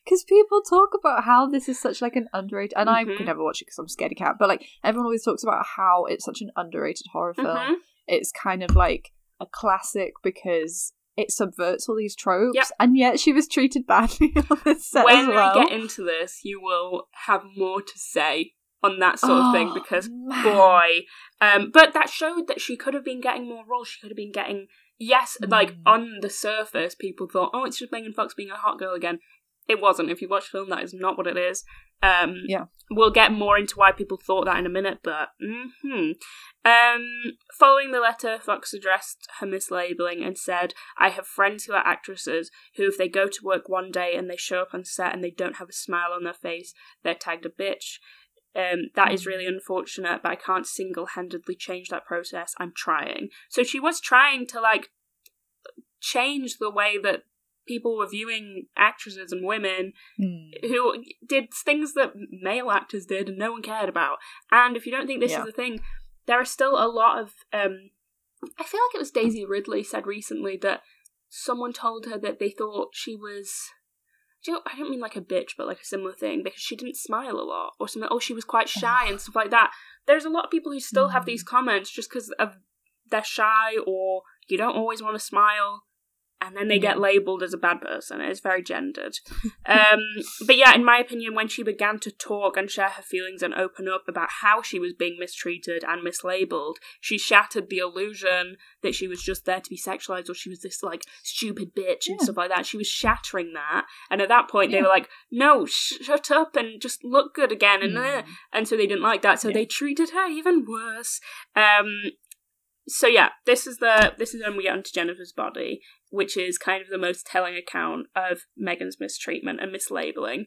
Because people talk about how this is such like an underrated, and I Mhm. could never watch it because I'm scared of cat. But like everyone always talks about how it's such an underrated horror film. Mhm. It's kind of like a classic because it subverts all these tropes, Yep. and yet she was treated badly on this set when as well. we get into this, you will have more to say on that sort of thing Oh, because man. boy, um, but that showed that she could have been getting more roles. She could have been getting yes, like Mm. on the surface, people thought, oh, it's just Megan Fox being a hot girl again. It wasn't. If you watch the film, that is not what it is. Um, Yeah. we'll get more into why people thought that in a minute, but mm-hmm. um, following the letter, Fox addressed her mislabeling and said, "I have friends who are actresses who, if they go to work one day and they show up on set and they don't have a smile on their face, they're tagged a bitch." Um, that is really unfortunate, but I can't single handedly change that process. I'm trying. So she was trying to like change the way that people were viewing actresses and women Mm. who did things that male actors did and no one cared about. And if you don't think this Yeah. is a thing, there are still a lot of. Um, I feel like it was Daisy Ridley said recently that someone told her that they thought she was. Do you know, I don't mean like a bitch, but like a similar thing because she didn't smile a lot or something. Oh, she was quite shy and stuff like that. There's a lot of people who still have mm. these comments just because of they're shy or you don't always want to smile and then they get labeled as a bad person. It's very gendered. um, but yeah, in my opinion, when she began to talk and share her feelings and open up about how she was being mistreated and mislabeled, she shattered the illusion that she was just there to be sexualized or she was this like stupid bitch and Yeah. stuff like that. She was shattering that, and at that point, they were like, "No, sh- shut up and just look good again." And Mm. uh, and so they didn't like that, so Yeah. they treated her even worse. Um, so yeah, this is the this is when we get onto Jennifer's body, which is kind of the most telling account of Megan's mistreatment and mislabeling.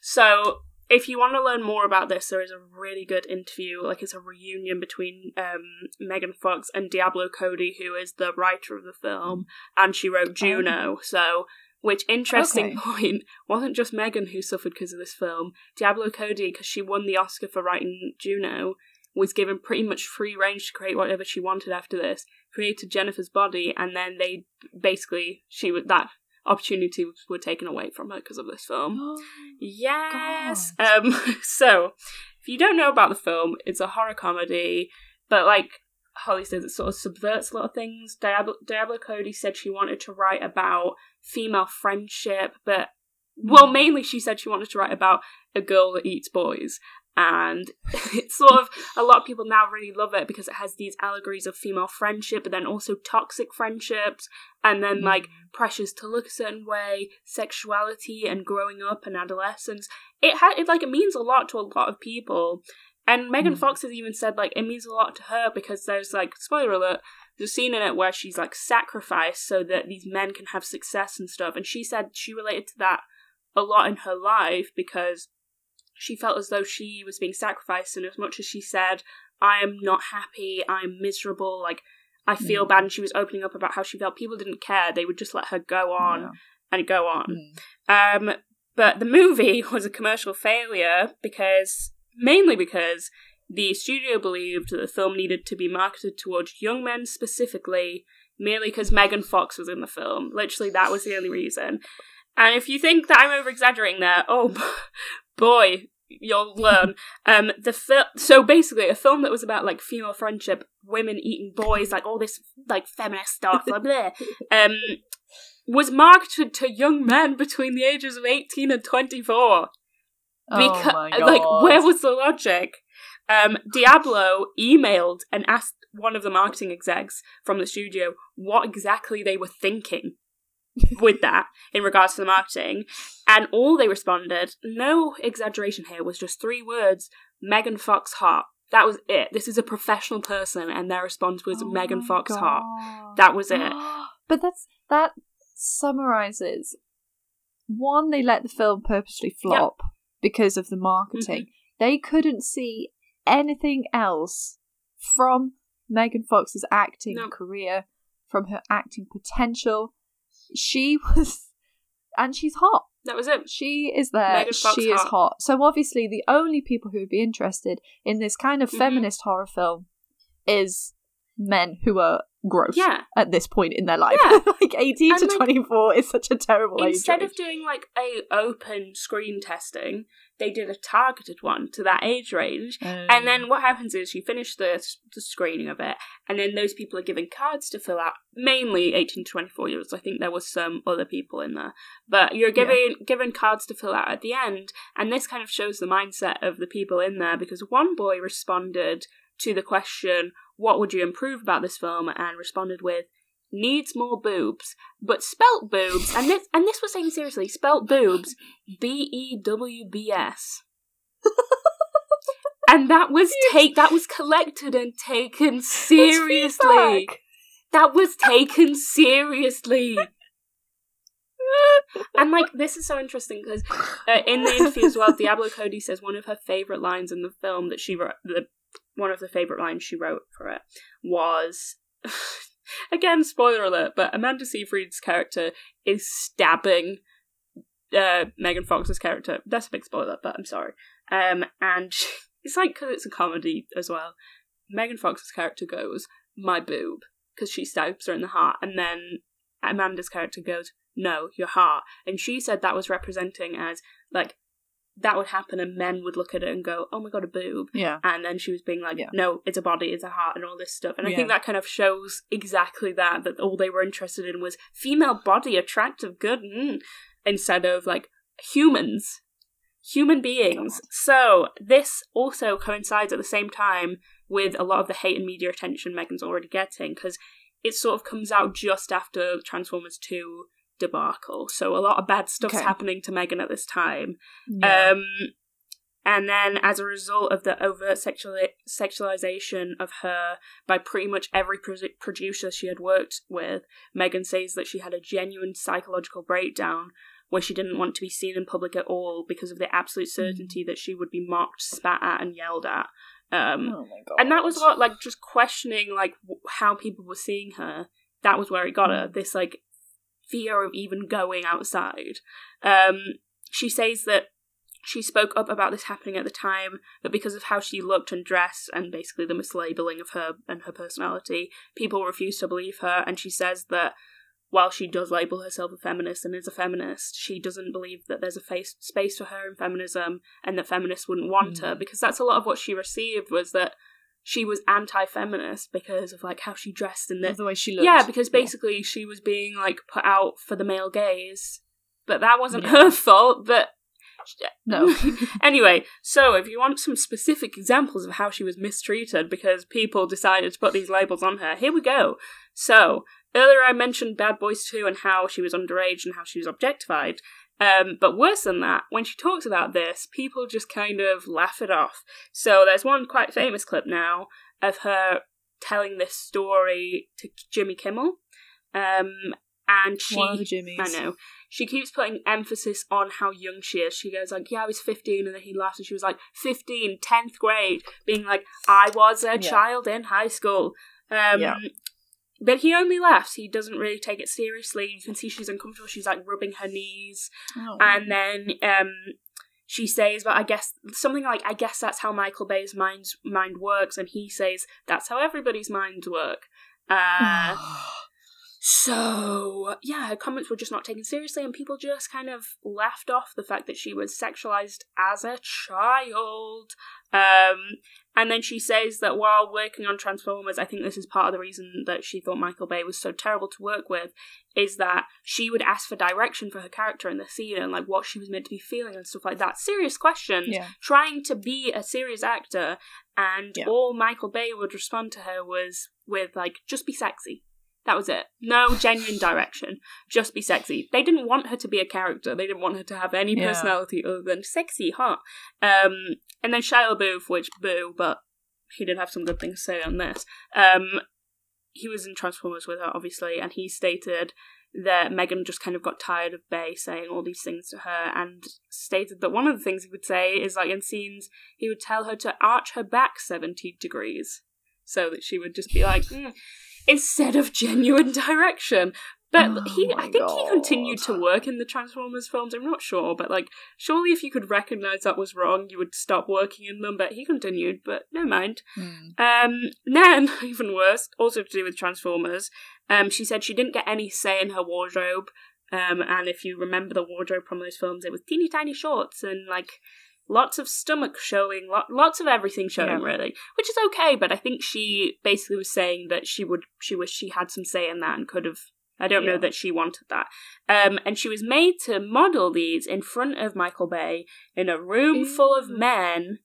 So if you want to learn more about this, there is a really good interview, like it's a reunion between um, Megan Fox and Diablo Cody, who is the writer of the film, and she wrote Juno. So, which interesting Okay. point wasn't just Megan who suffered because of this film. Diablo Cody, because she won the Oscar for writing Juno, was given pretty much free range to create whatever she wanted after this. Created Jennifer's body, and then they basically she would that opportunity were taken away from her because of this film. Yes. Um. So, if you don't know about the film, it's a horror comedy, but like Holly says, it sort of subverts a lot of things. Diablo, Diablo Cody said she wanted to write about female friendship, but well, mainly she said she wanted to write about a girl that eats boys. And it's sort of a lot of people now really love it because it has these allegories of female friendship, but then also toxic friendships, and then like pressures to look a certain way, sexuality, and growing up and adolescence. It ha- it like it means a lot to a lot of people, And Megan Mm. Fox has even said like it means a lot to her because there's like spoiler alert, there's a scene in it where she's like sacrificed so that these men can have success and stuff. And she said she related to that a lot in her life because she felt as though she was being sacrificed and as much as she said, I am not happy, I'm miserable, like I feel Mm. bad and she was opening up about how she felt, people didn't care, they would just let her go on Yeah. and go on. Mm. Um, but the movie was a commercial failure because, mainly because the studio believed that the film needed to be marketed towards young men specifically, merely because Megan Fox was in the film. Literally, that was the only reason. And if you think that I'm over exaggerating there, oh boy, you'll learn. um, the fil- so basically, a film that was about like female friendship, women eating boys, like all this like feminist stuff, blah, blah, um, was marketed to young men between the ages of 18 and 24. Oh Because, my like, where was the logic? Um, Diablo emailed and asked one of the marketing execs from the studio what exactly they were thinking with that in regards to the marketing, and all they responded, no exaggeration here, was just three words: Megan Fox hot. That was it. This is a professional person, and their response was Oh Megan Fox hot. That was it. but that's that summarizes one they let the film purposely flop because of the marketing Mm-hmm. they couldn't see anything else from megan fox's acting No. career from her acting potential she was and she's hot That was it. she is there she is hot. hot so obviously the only people who would be interested in this kind of Mhm. feminist horror film is men who are gross Yeah. at this point in their life. Yeah. like 18 And, to like, 24 is such a terrible age. Instead of doing like a open screen testing, they did a targeted one to that age range. And Mm. then what happens is you finish the, the screening of it, and then those people are given cards to fill out, mainly 18 to 24 years olds. I think there was some other people in there. But you're given given cards to fill out at the end, and this kind of shows the mindset of the people in there because one boy responded to the question, What would you improve about this film? and responded with, Needs more boobs, but spelt boobs, and this and this was saying seriously, spelt boobs, B E W B S and that was take that was collected and taken seriously. That was taken seriously. And like this is so interesting because uh, in the interview as well, Diablo Cody says one of her favorite lines in the film that she wrote. The one of the favorite lines she wrote for it was. Again, spoiler alert, but Amanda Seyfried's character is stabbing uh, Megan Fox's character. That's a big spoiler, but I'm sorry. Um, and it's like because it's a comedy as well. Megan Fox's character goes, "My boob," because she stabs her in the heart, and then Amanda's character goes, "No, your heart," and she said that was representing as like that would happen, and men would look at it and go, "Oh my god, a boob," Yeah. and then she was being like, Yeah. "No, it's a body, it's a heart," and all this stuff. And I Yeah. think that kind of shows exactly that that all they were interested in was female body, attractive, good, mm, instead of like humans, human beings. So this also coincides at the same time with a lot of the hate and media attention Megan's already getting because it sort of comes out just after Transformers Two debacle. So a lot of bad stuff's Okay. happening to Megan at this time. Yeah. Um, and then, as a result of the overt sexual sexualization of her by pretty much every pro- producer she had worked with, Megan says that she had a genuine psychological breakdown where she didn't want to be seen in public at all because of the absolute certainty that she would be mocked, spat at, and yelled at. Um, oh my god. and that was what, like, just questioning like w- how people were seeing her. That was where it got her. This like fear of even going outside. Um, she says that she spoke up about this happening at the time, but because of how she looked and dressed, and basically the mislabeling of her and her personality, people refused to believe her. And she says that while she does label herself a feminist and is a feminist, she doesn't believe that there's a face, space for her in feminism, and that feminists wouldn't want her Mm. because that's a lot of what she received was that she was anti-feminist because of like how she dressed and that the way she looked. yeah because basically she was being like put out for the male gaze but that wasn't Yeah. her fault but No. anyway so if you want some specific examples of how she was mistreated because people decided to put these labels on her here we go so earlier i mentioned bad boys 2 and how she was underage and how she was objectified Um, but worse than that, when she talks about this, people just kind of laugh it off. So there's one quite famous clip now of her telling this story to Jimmy Kimmel. Um, and she, One of the Jimmys. I know, she keeps putting emphasis on how young she is. She goes like, "Yeah, I was 15," and then he laughs, and she was like, "15, 10th grade," being like, "I was a Yeah. child in high school." Um, Yeah. But he only laughs. He doesn't really take it seriously. You can see she's uncomfortable. She's like rubbing her knees, Oh. and then um, she says, "But I guess something like I guess that's how Michael Bay's mind's mind works," and he says, "That's how everybody's minds work." Uh, so yeah, her comments were just not taken seriously, and people just kind of laughed off the fact that she was sexualized as a child. Um, and then she says that while working on Transformers, I think this is part of the reason that she thought Michael Bay was so terrible to work with, is that she would ask for direction for her character in the scene and like what she was meant to be feeling and stuff like that. Serious questions, Yeah. trying to be a serious actor, and Yeah. all Michael Bay would respond to her was with like, "Just be sexy." That was it. No genuine direction. Just be sexy. They didn't want her to be a character. They didn't want her to have any Yeah. personality other than sexy, hot. Um, and then Shia LaBeouf, which boo, but he did have some good things to say on this. Um, he was in Transformers with her, obviously, and he stated that Megan just kind of got tired of Bay saying all these things to her and stated that one of the things he would say is like in scenes, he would tell her to arch her back 70 degrees so that she would just be like, "Mm," instead of genuine direction. But Oh he, I think he continued to work in the Transformers films. I'm not sure, but like, surely if you could recognize that was wrong, you would stop working in them. But he continued. But no mind. Hmm. Um, then, even worse, also to do with Transformers, um, she said she didn't get any say in her wardrobe. Um, and if you remember the wardrobe from those films, it was teeny tiny shorts and like lots of stomach showing, lo- lots of everything showing, Yeah. really, which is okay. But I think she basically was saying that she would, she wished she had some say in that and could have. I don't know that she wanted that. Um, and she was made to model these in front of Michael Bay in a room full of men.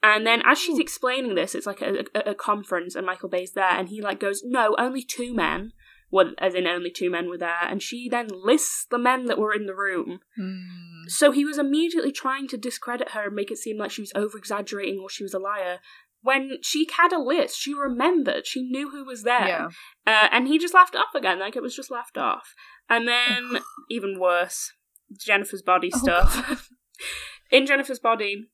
And then as she's explaining this, it's like a, a, a conference and Michael Bay's there and he like goes, no, only two men. Well, as in only two men were there. And she then lists the men that were in the room. Hmm. So he was immediately trying to discredit her and make it seem like she was over exaggerating or she was a liar. When she had a list, she remembered, she knew who was there. Yeah. Uh, and he just laughed off again, like it was just laughed off. And then, even worse, Jennifer's body Oh, stuff. in Jennifer's body,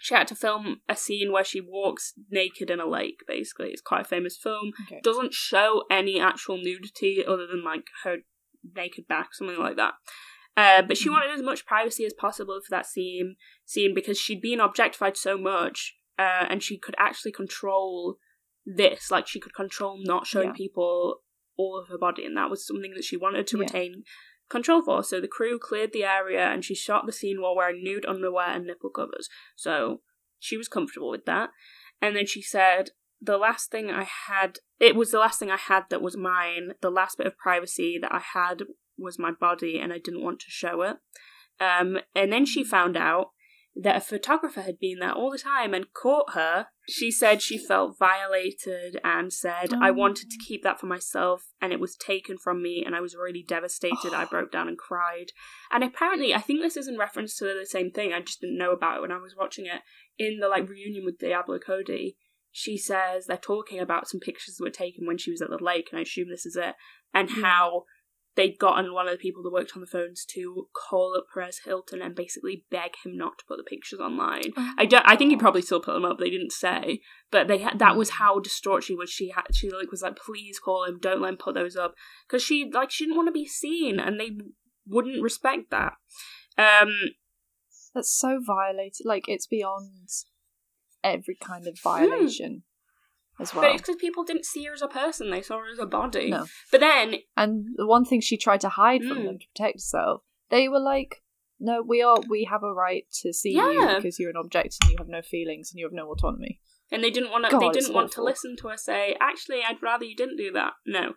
she had to film a scene where she walks naked in a lake, basically. It's quite a famous film. Okay. Doesn't show any actual nudity other than like her naked back, something like that. Uh, but she Mhm. wanted as much privacy as possible for that scene, scene because she'd been objectified so much, uh, and she could actually control this. Like she could control not showing Yeah. people all of her body, and that was something that she wanted to Yeah. retain control for. So the crew cleared the area, and she shot the scene while wearing nude underwear and nipple covers. So she was comfortable with that. And then she said, "The last thing I had, it was the last thing I had that was mine. The last bit of privacy that I had was my body, and I didn't want to show it." Um, and then she found out that a photographer had been there all the time and caught her. She said she felt violated and said, I wanted to oh. keep that for myself and it was taken from me and I was really devastated. I oh. broke down and cried. And apparently, I think this is in reference to the same thing. I just didn't know about it when I was watching it. In the like reunion with Diablo Cody, she says they're talking about some pictures that were taken when she was at the lake, and I assume this is it, and Yeah. how they'd gotten one of the people that worked on the phones to call up Perez Hilton and basically beg him not to put the pictures online. I don't. I think he probably still put them up. They didn't say, but they. That was how distraught she was. She had. She like was like, please call him. Don't let him put those up because she like she didn't want to be seen, and they wouldn't respect that. Um. That's so violated. Like it's beyond every kind of violation as well. But it's because people didn't see her as a person; they saw her as a body. No. But then, And the one thing she tried to hide from Mm. them to protect herself, they were like, "No, we are. We have a right to see Yeah. you because you're an object and you have no feelings and you have no autonomy." and they didn't want to. They didn't want to listen to her say, "Actually, I'd rather you didn't do that." No.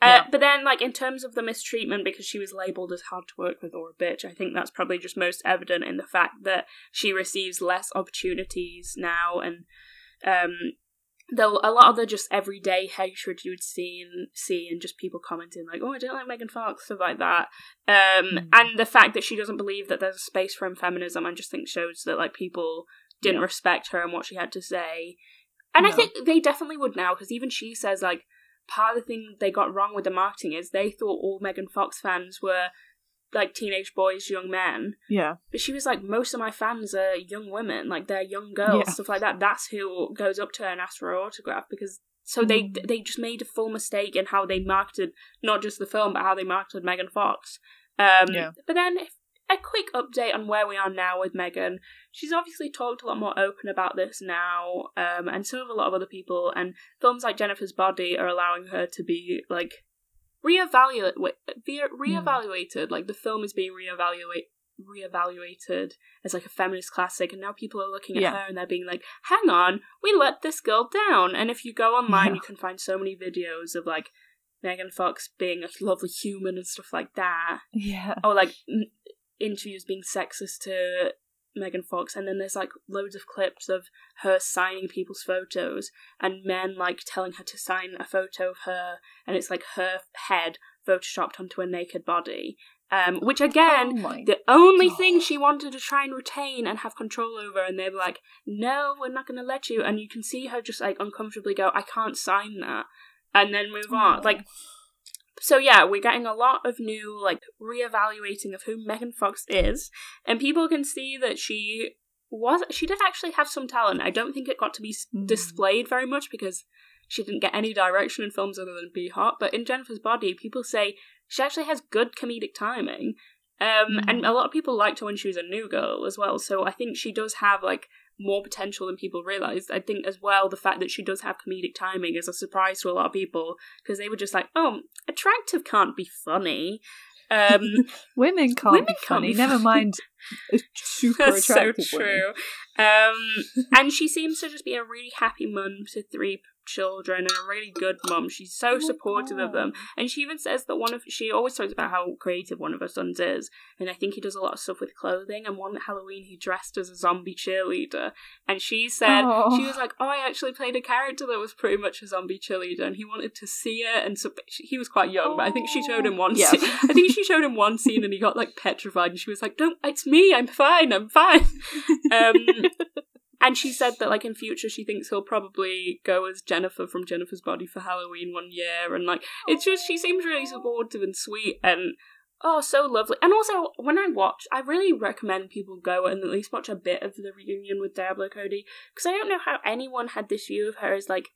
Uh, Yeah. But then, like in terms of the mistreatment, because she was labelled as hard to work with or a bitch, I think that's probably just most evident in the fact that she receives less opportunities now, and um, though a lot of the just everyday hatred you would see and see and just people commenting like, "Oh, I don't like Megan Fox," stuff like that. Um, Mm. and the fact that she doesn't believe that there's a space for feminism, I just think shows that like people didn't Yeah. respect her and what she had to say. And I think they definitely would now because even she says like part of the thing they got wrong with the marketing is they thought all Megan Fox fans were like teenage boys, young men. Yeah. But she was like, most of my fans are young women, like they're young girls, Yeah. stuff like that. That's who goes up to her and asks for her autograph because so they Mm. they just made a full mistake in how they marketed not just the film but how they marketed Megan Fox. Um, Yeah. But then if, a quick update on where we are now with Megan. She's obviously talked a lot more open about this now, um, and so have a lot of other people. And films like Jennifer's Body are allowing her to be like reevaluate be hmm. reevaluated. Like the film is being reevaluate reevaluated as like a feminist classic, and now people are looking at Yeah. her and they're being like, "Hang on, we let this girl down." And if you go online, Yeah. you can find so many videos of like Megan Fox being a lovely human and stuff like that Yeah. or like interviews being sexist to Megan Fox, and then there's like loads of clips of her signing people's photos and men like telling her to sign a photo of her, and it's like her head photoshopped onto a naked body. Um, which again, oh the only God. thing she wanted to try and retain and have control over, and they were like, "No, we're not going to let you." And you can see her just like uncomfortably go, "I can't sign that," and then move on. Oh. Like so yeah, we're getting a lot of new like reevaluating of who Megan Fox is, and people can see that she was she did actually have some talent. I don't think it got to be Mm. displayed very much because she didn't get any direction in films other than Be Hot. But in Jennifer's Body, people say she actually has good comedic timing. Um, and a lot of people liked her when she was a new girl as well. So I think she does have like more potential than people realized. I think as well the fact that she does have comedic timing is a surprise to a lot of people because they were just like, "Oh, attractive can't be funny." Um, Women can't Women be can't funny. be Never funny. mind super that's so true. Um, and she seems to just be a really happy mum to three children and a really good mum. She's so Oh supportive of them. And she even says that one of she always talks about how creative one of her sons is, and I think he does a lot of stuff with clothing. And one Halloween he dressed as a zombie cheerleader, and she said Oh. she was like, "Oh, I actually played a character that was pretty much a zombie cheerleader," and he wanted to see it. And so he was quite young, but I think she showed him one. Yeah. scene. I think she showed him one scene, and he got like petrified, and she was like, "Don't, it's me. I'm fine. I'm fine." Um, and she said that like in future she thinks he'll probably go as Jennifer from Jennifer's Body for Halloween one year and like it's just she seems really supportive and sweet and oh so lovely. And also when I watch I really recommend people go and at least watch a bit of the reunion with Diablo Cody because I don't know how anyone had this view of her as like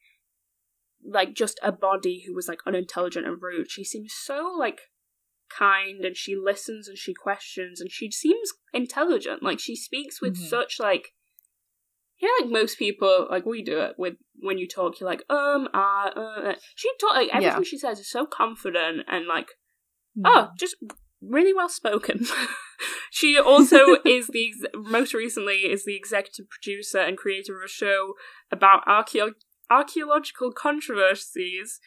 like just a body who was like unintelligent and rude. She seems so like kind and she listens and she questions and she seems intelligent. Like she speaks with Mhm. such like you know, like most people, like we do it with when you talk, you're like, um, uh, uh. She talk like everything Yeah. she says is so confident and like, Mm. oh, just really well spoken. she also is the ex- most recently is the executive producer and creator of a show about archeo- archaeological controversies.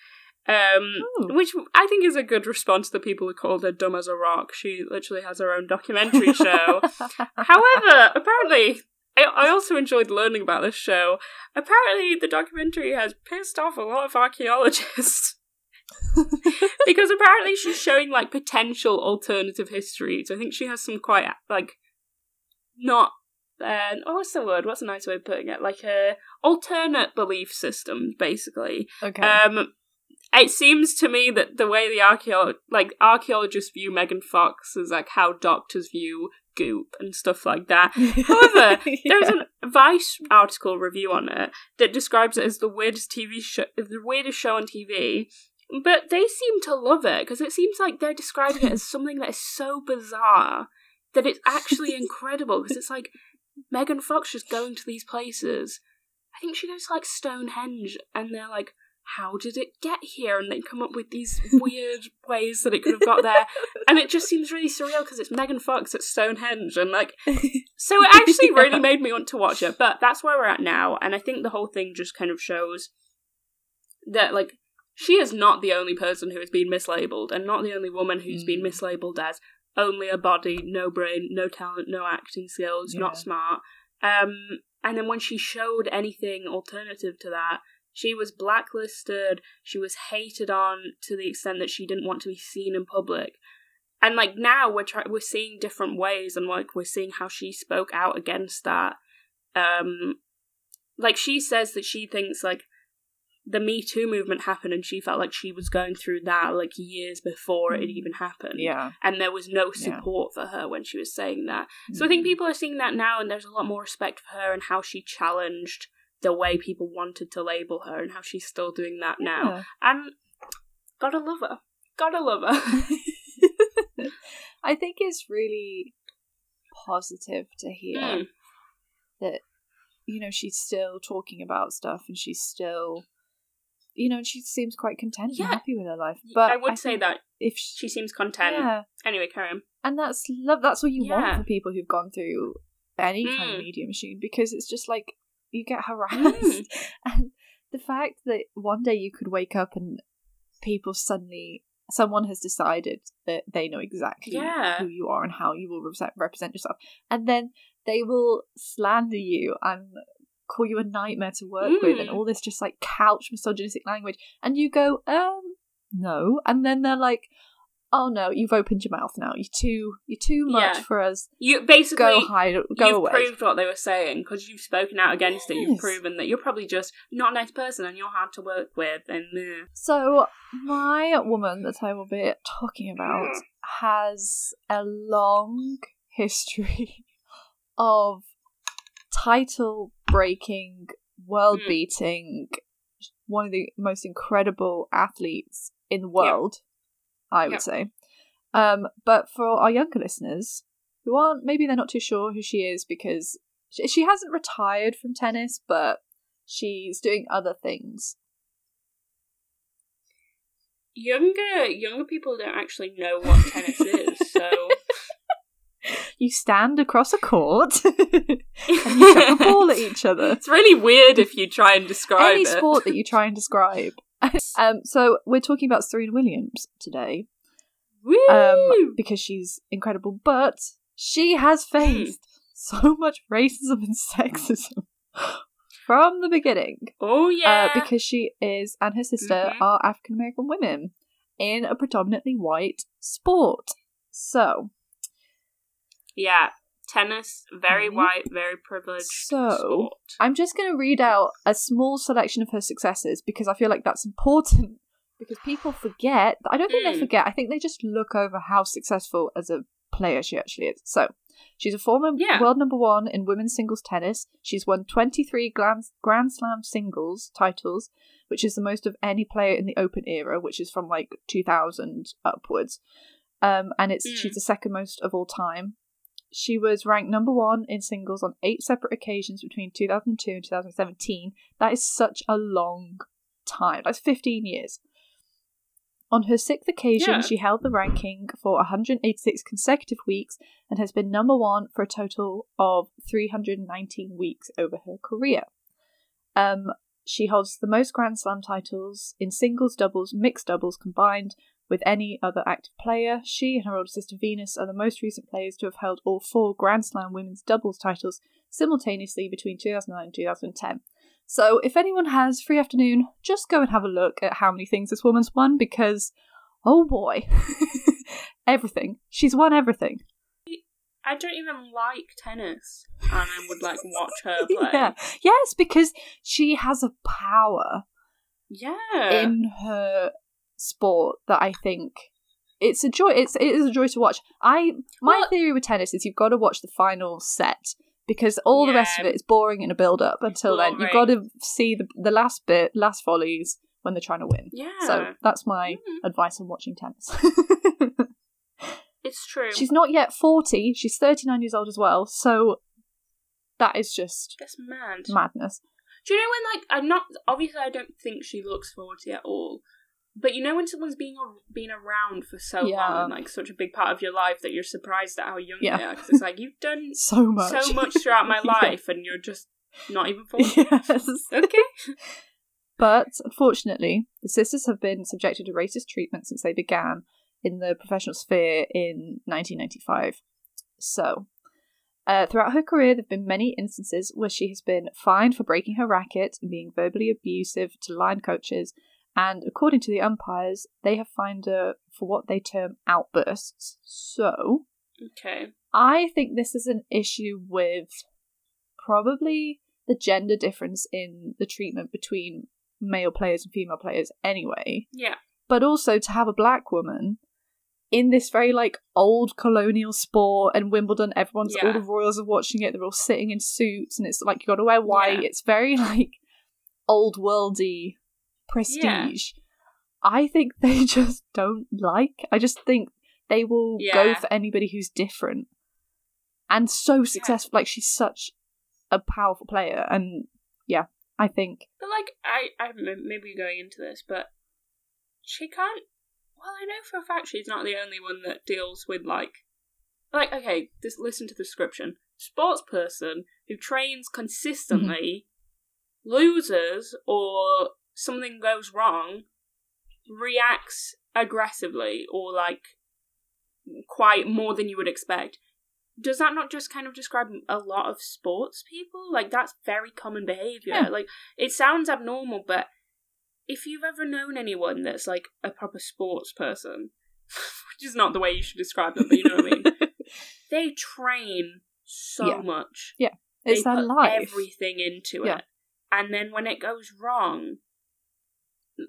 Um, Ooh. which I think is a good response to the people who called her dumb as a rock. She literally has her own documentary show. However, apparently, I, I also enjoyed learning about this show. Apparently, the documentary has pissed off a lot of archaeologists. because apparently she's showing like potential alternative histories. I think she has some quite like not uh, oh what's the word? What's a nice way of putting it? Like a alternate belief system, basically. okay. Um, it seems to me that the way the archeo like archaeologists view Megan Fox is like how doctors view goop and stuff like that. However, there's a Vice article review on it that describes it as the weirdest TV show, the weirdest show on TV. But they seem to love it because it seems like they're describing it as something that is so bizarre that it's actually incredible. Because it's like Megan Fox just going to these places. I think she goes to like Stonehenge, and they're like, "How did it get here?" And they come up with these weird ways that it could have got there, and it just seems really surreal because it's Megan Fox at Stonehenge, and like so it actually really made me want to watch it, but that's where we're at now, and I think the whole thing just kind of shows that like she is not the only person who has been mislabeled, and not the only woman who's been Mm. mislabeled as only a body, no brain, no talent, no acting skills, not smart. Um, and then when she showed anything alternative to that, She was blacklisted. She was hated on to the extent that she didn't want to be seen in public. And like now we're trying, we're seeing different ways, and like we're seeing how she spoke out against that. Um, like she says that she thinks like the Me Too movement happened, and she felt like she was going through that like years before it even happened. Yeah. and there was no Yeah. support for her when she was saying that. So I think people are seeing that now, and there's a lot more respect for her and how she challenged the way people wanted to label her, and how she's still doing that now. And gotta love her. Gotta love her. I think it's really positive to hear Mm. that you know she's still talking about stuff and she's still you know and she seems quite content Yeah. and happy with her life but I would say that if she seems content. yeah Anyway, on. and that's love that's what you Yeah. want for people who've gone through any kind of Mm. media machine because it's just like you get harassed Mm. and the fact that one day you could wake up and people suddenly someone has decided that they know exactly Yeah. who you are and how you will represent, represent yourself and then they will slander you and call you a nightmare to work with and Mm. all this just like couch misogynistic language and you go um no and then they're like oh no you've opened your mouth now you're too you're too much Yeah. for us You basically go hide go you've away proved what they were saying because you've spoken out against it. You've proven that you're probably just not a nice person and you're hard to work with. And uh, So, my woman that I will be talking about has a long history of title breaking, world beating, one of the most incredible athletes in the world, I would Yep. say. Um, but for our younger listeners who aren't, maybe they're not too sure who she is because she, she hasn't retired from tennis, but she's doing other things. younger younger people don't actually know what tennis is. So You stand across a court and you chuck a ball at each other. it's really weird if you try and describe Any it. sport that you try and describe. um, so we're talking about Serena Williams today, Woo! um, because she's incredible, but she has Hmm. faced so much racism and sexism from the beginning. oh yeah, uh, because she is and her sister Mhm. are African American women in a predominantly white sport. So, yeah, tennis very Mhm. white, very privileged So, sport. I'm just going to read out a small selection of her successes because I feel like that's important because people forget. I don't think they Mm. forget. I think they just look over how successful as a player she actually is. So, she's a former Yeah. world number one in women's singles tennis. She's won 23 Grand, Grand Slam singles titles, which is the most of any player in the Open era, which is from like 2000 upwards. Um, and it's Mm. she's the second most of all time. She was ranked number one in singles on eight separate occasions between 2002 and 2017. That is such a long time. That's 15 years. On her sixth occasion, Yeah. she held the ranking for 186 consecutive weeks and has been number one for a total of 319 weeks over her career. Um, she holds the most Grand Slam titles in singles, doubles, mixed doubles combined with any other active player. She and her older sister Venus are the most recent players to have held all four Grand Slam women's doubles titles simultaneously between 2009 and 2010. So, if anyone has free afternoon, just go and have a look at how many things this woman's won because, oh boy, everything. She's won everything. I don't even like tennis, and I would like watch her play. Yeah. Yes, because she has a power Yeah. in her sport that I think it's a joy. It's it is a joy to watch. I my Well- theory with tennis is you've got to watch the final set because all the rest of it is boring in a build up. Until then, you've got to see the the last bit, last volleys when they're trying to win. yeah. So that's my Mm, advice on watching tennis. it's true. she's not yet forty. She's thirty nine years old as well. So that is just That's mad. madness. Do you know when, like, I'm not. Obviously, I don't think she looks 40 at all. But you know when someone's been, been around for so Yeah. long and, like, such a big part of your life that you're surprised at how young Yeah. they are? Because it's like, you've done So much. so much throughout my life and you're just not even 40. yes. Okay. But unfortunately, the sisters have been subjected to racist treatment since they began in the professional sphere in 1995. So, Uh, throughout her career, there have been many instances where she has been fined for breaking her racket and being verbally abusive to line coaches. And according to the umpires, they have fined her for what they term outbursts. So, Okay. I think this is an issue with probably the gender difference in the treatment between male players and female players anyway. Yeah. But also to have a black woman in this very like old colonial sport and Wimbledon, everyone's all the royals are watching it, they're all sitting in suits and it's like you gotta wear white. Yeah. It's very like old worldy prestige. I think they just don't like. I just think they will go for anybody who's different and so successful. Like she's such a powerful player, and yeah, I think But like, I I maybe going into this, but she can't. Well, I know for a fact she's not the only one that deals with like, like okay, just listen to the description: sports person who trains mm-hmm. consistently, loses or something goes wrong, reacts aggressively or like quite more than you would expect. Does that not just kind of describe a lot of sports people? Like that's very common behavior. Yeah. Like it sounds abnormal, but if you've ever known anyone that's like a proper sports person, which is not the way you should describe them, but you know what I mean. They train so Yeah. much. Yeah, it's they their put life. everything into Yeah. it, and then when it goes wrong,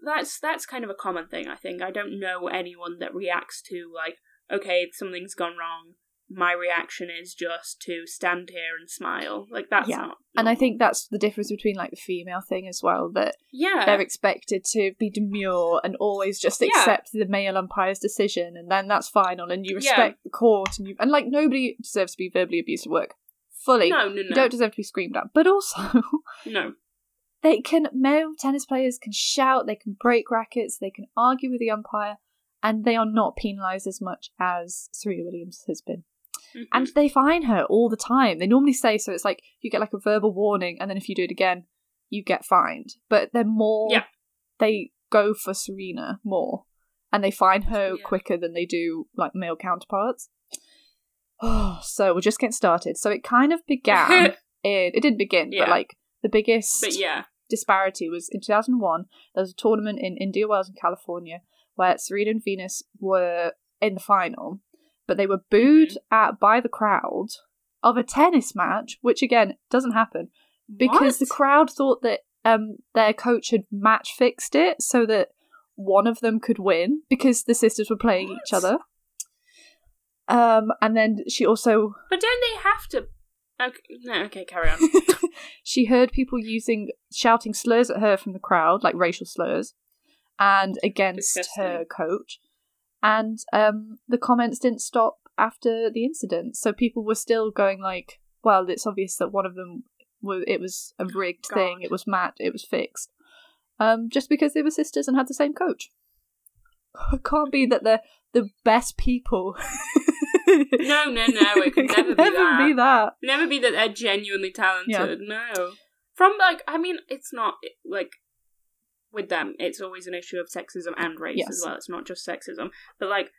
that's that's kind of a common thing. I think I don't know anyone that reacts to like, okay, something's gone wrong. My reaction is just to stand here and smile. Like that's Yeah. not. And I think that's the difference between like the female thing as well that yeah, they're expected to be demure and always just Yeah. accept the male umpire's decision, and then that's final, and you Yeah. respect the court, and you and like nobody deserves to be verbally abused at work. Fully, no, no, you don't deserve to be screamed at. But also, no. They can male tennis players can shout, they can break rackets, they can argue with the umpire, and they are not penalised as much as Serena Williams has been. Mhm. And they fine her all the time. They normally say so. It's like you get like a verbal warning, and then if you do it again, you get fined. But they're more. Yeah. They go for Serena more, and they fine her Yeah. quicker than they do like male counterparts. Oh, so we're just getting started. So it kind of began. in, it didn't begin, Yeah. but like the biggest but yeah, disparity was in 2001 there was a tournament in Indian Wells and california where serena and venus were in the final but they were booed Mm-hmm. at by the crowd of a tennis match which again doesn't happen because the crowd thought that um their coach had match fixed it so that one of them could win because the sisters were playing each other um and then she also But don't they have to? Okay, no, okay, carry on. she heard people using shouting slurs at her from the crowd, like racial slurs, and against Disgusting. her coach. And um, the comments didn't stop after the incident, so people were still going like, "Well, it's obvious that one of them was it was a rigged thing. It was Matt. It was fixed." Um, just because they were sisters and had the same coach. It can't be that they're the best people. No, no, no, it could never be that. be that. Never be that they're genuinely talented. No. From like, I mean, it's not like with them. It's always an issue of sexism and race Yes. as well. It's not just sexism, but like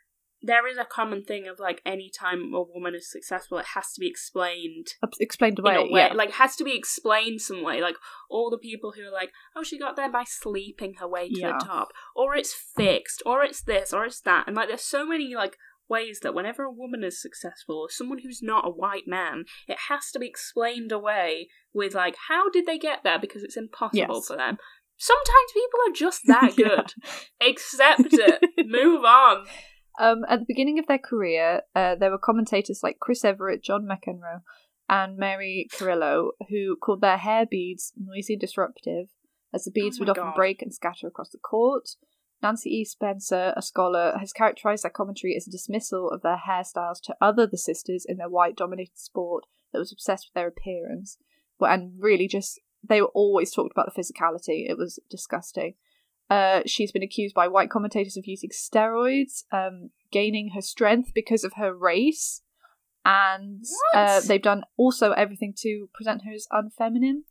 there is a common thing of like any time a woman is successful, it has to be explained Explained in away. way. yeah. Like has to be explained some way. Like all the people who are like, oh, she got there by sleeping her way to Yeah. the top, or it's fixed, or it's this, or it's that, and like there's so many like ways that whenever a woman is successful, or someone who's not a white man, it has to be explained away with like, how did they get there? Because it's impossible Yes. for them. Sometimes people are just that Yeah. good. Accept it. Move on. Um, at the beginning of their career, uh, there were commentators like Chris Evert, John McEnroe, and Mary Carrillo who called their hair beads noisy disruptive, as the beads Oh would my often break and scatter across the court. Nancy E. Spencer, a scholar, has characterized their commentary as a dismissal of their hairstyles to other the sisters in their white dominated sport that was obsessed with their appearance. And really just, they were always talked about the physicality. It was disgusting. Uh, she's been accused by white commentators of using steroids, um, gaining her strength because of her race, and uh, they've done also everything to present her as unfeminine.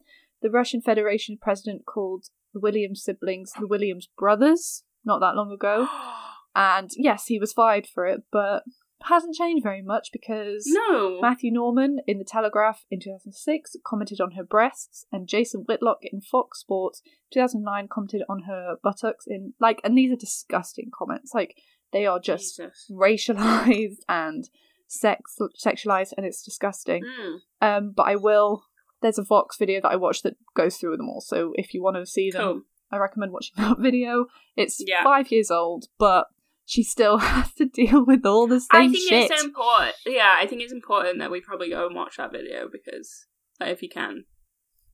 The Russian Federation president called the Williams siblings the Williams brothers not that long ago, and yes, he was fired for it, but hasn't changed very much because No. Matthew Norman in The Telegraph in 2006 commented on her breasts, and Jason Whitlock in Fox Sports 2009 commented on her buttocks. In like, and these are disgusting comments. Like they are just Jesus. racialized and sex sexualized, and it's disgusting. Mm. Um, but I will. There's a Vox video that I watched that goes through them all. So if you want to see them, Cool. I recommend watching that video. It's Yeah. five years old, but she still has to deal with all the same I think shit. it's important. Yeah, I think it's important that we probably go and watch that video because, like, if you can,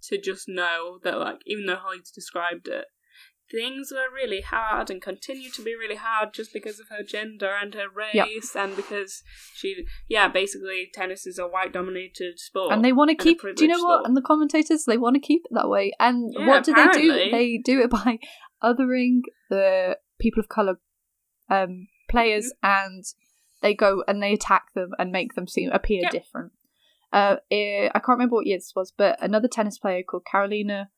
to just know that, like, even though Holly's described it, things were really hard and continue to be really hard just because of her gender and her race and because she, yeah, basically tennis is a white-dominated sport. and they want to keep. Do you know what? sport. And the commentators they want to keep it that way. And Yeah, what do they do? They do it by othering the people of color um, players, Mm-hmm. and they go and they attack them and make them seem appear Yep. different. Uh, eh, I can't remember what year this was, but another tennis player called Carolina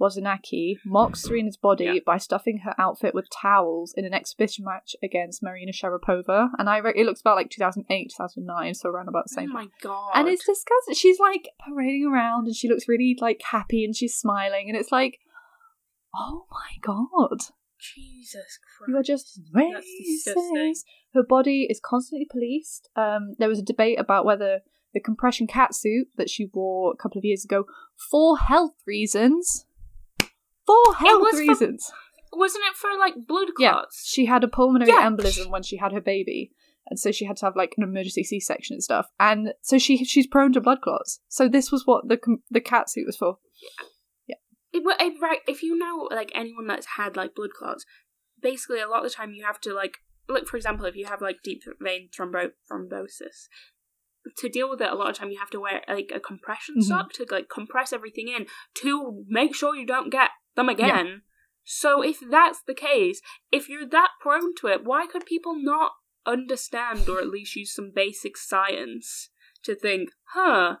Wozniacki mocks Serena's body Yeah. by stuffing her outfit with towels in an exhibition match against Marina Sharapova, and I re- it looks about like 2008, 2009, so around about the same. Oh my god! and it's disgusting. She's like parading around and she looks really like happy and she's smiling and it's like, oh my god, Jesus Christ! you are just racist. Her body is constantly policed. Um, there was a debate about whether the compression catsuit that she wore a couple of years ago for health reasons. For health was for- reasons. Wasn't it for like blood clots? Yeah, she had a pulmonary Yeah. embolism when she had her baby, and so she had to have like an emergency C-section and stuff. And so she she's prone to blood clots. So this was what the the cat suit was for. It, well, it, right, if you know like anyone that's had like blood clots, basically a lot of the time you have to like look for example if you have like deep vein thrombo- thrombosis. To deal with it, a lot of time you have to wear like a compression Mhm. sock to like compress everything in to make sure you don't get them again. So if that's the case, if you're that prone to it, why could people not understand or at least use some basic science to think, huh,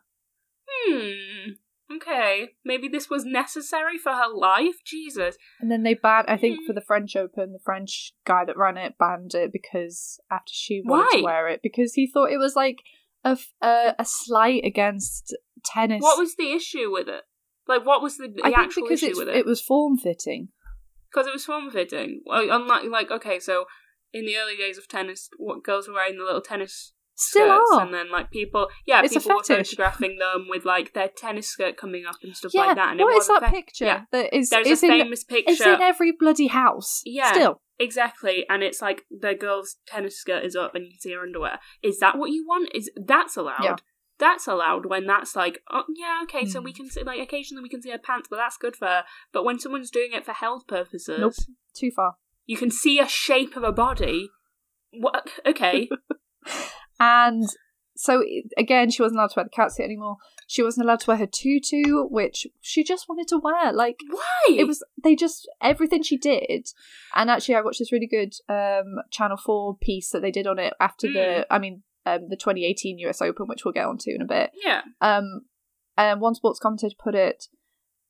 hmm, okay, maybe this was necessary for her life? Jesus. And then they banned. I think for the French Open, the French guy that ran it banned it because after she wanted to wear it because he thought it was like a a slight against tennis. What was the issue with it? Like, what was the, the I think because issue it it? was form fitting. Because it was form fitting. Well, unlike, like, okay, so in the early days of tennis, what girls were wearing the little tennis Still skirts, are. and then like people, yeah, It's people were photographing them with like their tennis skirt coming up and stuff yeah, like that. And what it is that fe- picture? Yeah, That is there's is a in famous picture. it's in every bloody house. Yeah. Still, Exactly, and it's like the girl's tennis skirt is up and you can see her underwear. Is that what you want? Is that's allowed? Yeah. That's allowed when that's like, oh yeah, okay, so Hmm. we can see like occasionally we can see her pants, but that's good for her. But when someone's doing it for health purposes, Nope. too far. you can see a shape of a body. What? Okay, And so again, she wasn't allowed to wear the catsuit anymore. She wasn't allowed to wear her tutu, which she just wanted to wear. Like why? it was, they just everything she did. And actually, I watched this really good um Channel Four piece that they did on it after the, I mean, um, the 2018 US Open, which we'll get onto in a bit. yeah, Um, and one sports commentator put it.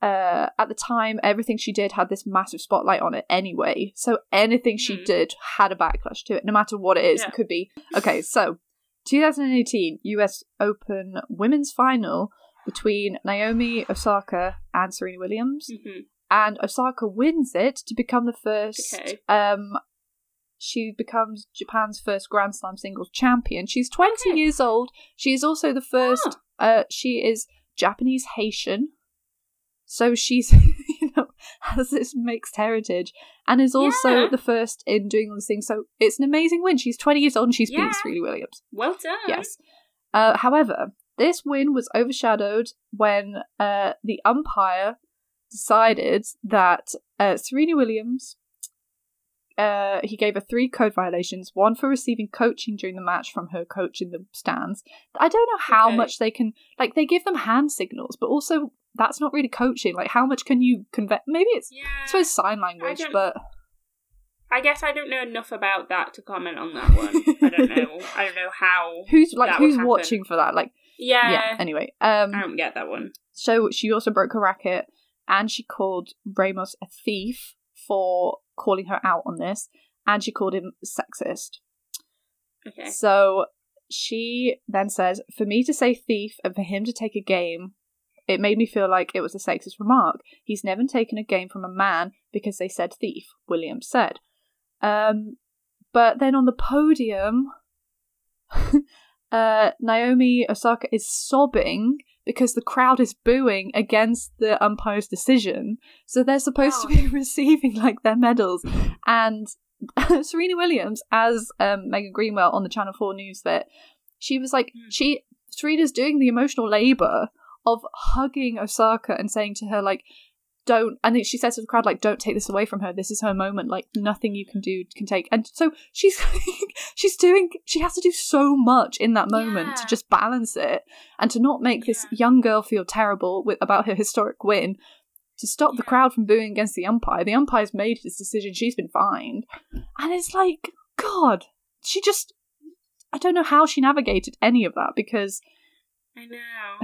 Uh, at the time, everything she did had this massive spotlight on it anyway. So anything she Hmm. did had a backlash to it, no matter what it is. Yeah. It could be okay. So, 2018 U.S. Open Women's Final between Naomi Osaka and Serena Williams, hmm and Osaka wins it to become the first. Okay. Um, she becomes Japan's first Grand Slam singles champion. She's 20 Okay. years old. She is also the first. Uh, she is Japanese Haitian, so she's you know has this mixed heritage, and is also Yeah. the first in doing all these things. So it's an amazing win. She's 20 years old and she's Yeah. Serena Williams. well done. Yes. Uh, however, this win was overshadowed when uh, the umpire decided that uh, Serena Williams. Uh, he gave her three code violations. One for receiving coaching during the match from her coach in the stands. I don't know how Okay. much they can like. They give them hand signals, but also that's not really coaching. Like, how much can you convey? Maybe it's Yeah. I suppose sign language, don't- but I guess I don't know enough about that to comment on that one. I don't know. I don't know how. who's like who's watching for that? Like, Yeah. yeah. Anyway, um, I don't get that one. So she also broke her racket and she called Ramos a thief for calling her out on this and she called him sexist. Okay. So she then says, For me to say thief and for him to take a game, it made me feel like it was a sexist remark. He's never taken a game from a man because they said thief, Williams said. Um, but then on the podium, uh, Naomi Osaka is sobbing because the crowd is booing against the umpire's decision. So they're supposed to be receiving like their medals. And Serena Williams, as um, Megan Greenwell on the Channel 4 News bit, she was like, Mm. she Serena's doing the emotional labor of hugging Osaka and saying to her, like, don't, and then she says to the crowd, like, don't take this away from her. This is her moment. Like, nothing you can do can take. And so she's, she's doing, she has to do so much in that moment to just balance it and to not make this young girl feel terrible with about her historic win. To stop the crowd from booing against the umpire, the umpire's made his decision. She's been fined, and it's like, God, she just, I don't know how she navigated any of that because I know.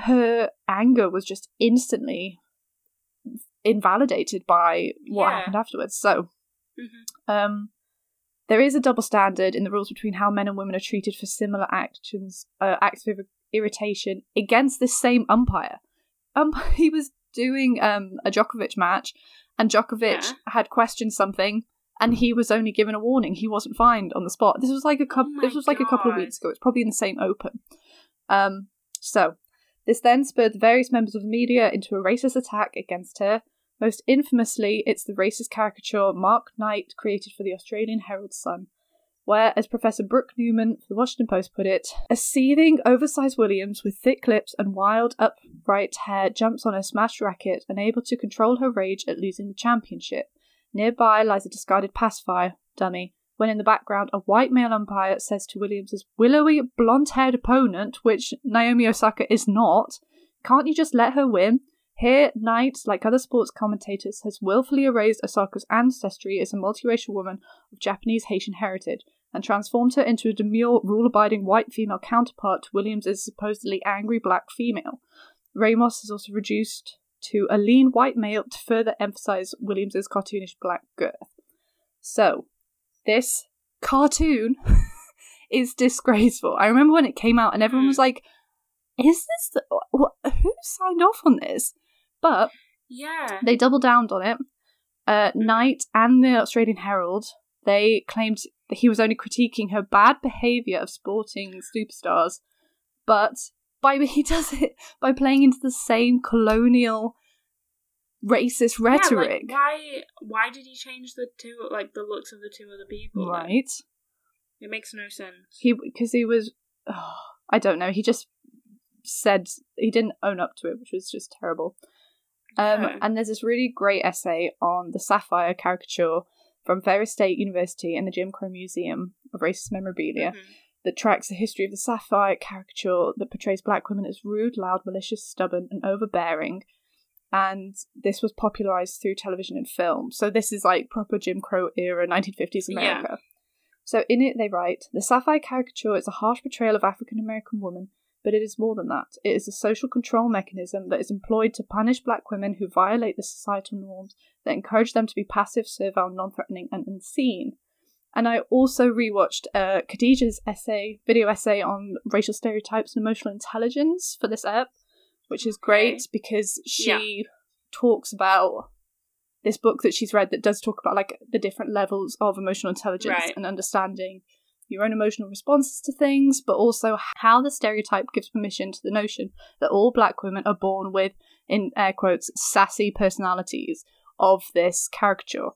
her anger was just instantly invalidated by what Yeah. happened afterwards. So, Mhm. um, there is a double standard in the rules between how men and women are treated for similar actions, uh, acts of irritation against this same umpire. Um, he was doing um a Djokovic match, and Djokovic Yeah. had questioned something. And he was only given a warning. He wasn't fined on the spot. This was like a couple. Oh this was like a couple of weeks ago. It's probably in the same Open. Um, so, this then spurred the various members of the media into a racist attack against her. Most infamously, it's the racist caricature Mark Knight created for the Australian Herald Sun, where, as Professor Brooke Newman for the Washington Post put it, a seething, oversized Williams with thick lips and wild, upright hair jumps on a smashed racket, unable to control her rage at losing the championship. Nearby lies a discarded pacifier, dummy, when in the background a white male umpire says to Williams's willowy, blonde haired opponent, which Naomi Osaka is not, can't you just let her win? Here, Knight, like other sports commentators, has willfully erased Osaka's ancestry as a multiracial woman of Japanese Haitian heritage and transformed her into a demure, rule abiding white female counterpart to Williams's supposedly angry black female. Ramos is also reduced to a lean white male to further emphasize Williams's cartoonish black girth. So, this cartoon is disgraceful. I remember when it came out and everyone was hmm. like, is this the, wh- who signed off on this? But Yeah. they double downed on it. Uh, Knight and the Australian Herald they claimed that he was only critiquing her bad behaviour of sporting superstars, but by he does it by playing into the same colonial racist Yeah, like, rhetoric, why? Why did he change the two, like the looks of the two other people? then? right? It makes no sense. He because he was, oh, I don't know. He just said he didn't own up to it, which was just terrible. Um, Yeah. and there's this really great essay on the sapphire caricature from Ferris State University and the Jim Crow Museum of Racist Memorabilia Mhm. that tracks the history of the sapphire caricature that portrays black women as rude, loud, malicious, stubborn, and overbearing. And this was popularized through television and film. So this is like proper Jim Crow era 1950s Yeah. America. So in it they write The sapphire caricature is a harsh portrayal of African American women, but it is more than that. It is a social control mechanism that is employed to punish black women who violate the societal norms that encourage them to be passive, servile, non threatening, and unseen. And I also rewatched uh, Khadijah's essay, video essay on racial stereotypes and emotional intelligence for this app, which is great Okay. because she talks about this book that she's read that does talk about like the different levels of emotional intelligence Right. and understanding your own emotional responses to things, but also how the stereotype gives permission to the notion that all black women are born with, in air quotes, sassy personalities of this caricature.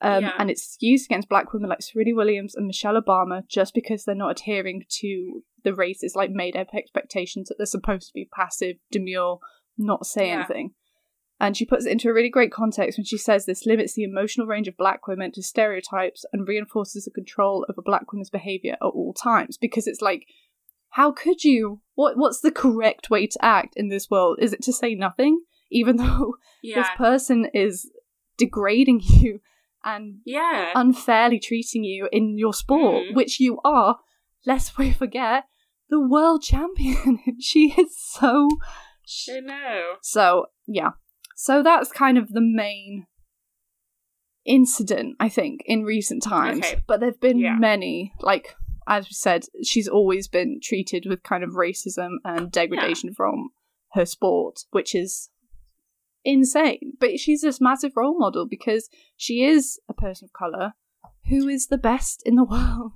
Um, Yeah. And it's used against black women like Serena Williams and Michelle Obama just because they're not adhering to the racist, like made up expectations that they're supposed to be passive, demure, not say Yeah. anything. And she puts it into a really great context when she says this limits the emotional range of black women to stereotypes and reinforces the control over black women's behavior at all times. Because it's like, how could you? What What's the correct way to act in this world? Is it to say nothing, even though Yeah. this person is degrading you and yeah. unfairly treating you in your sport, Mhm. which you are, lest we forget, the world champion. she is so. I know. So, yeah. So that's kind of the main incident, I think, in recent times. Okay. But there have been Yeah. many. Like, as we said, she's always been treated with kind of racism and degradation from her sport, which is insane. But she's this massive role model because she is a person of color who is the best in the world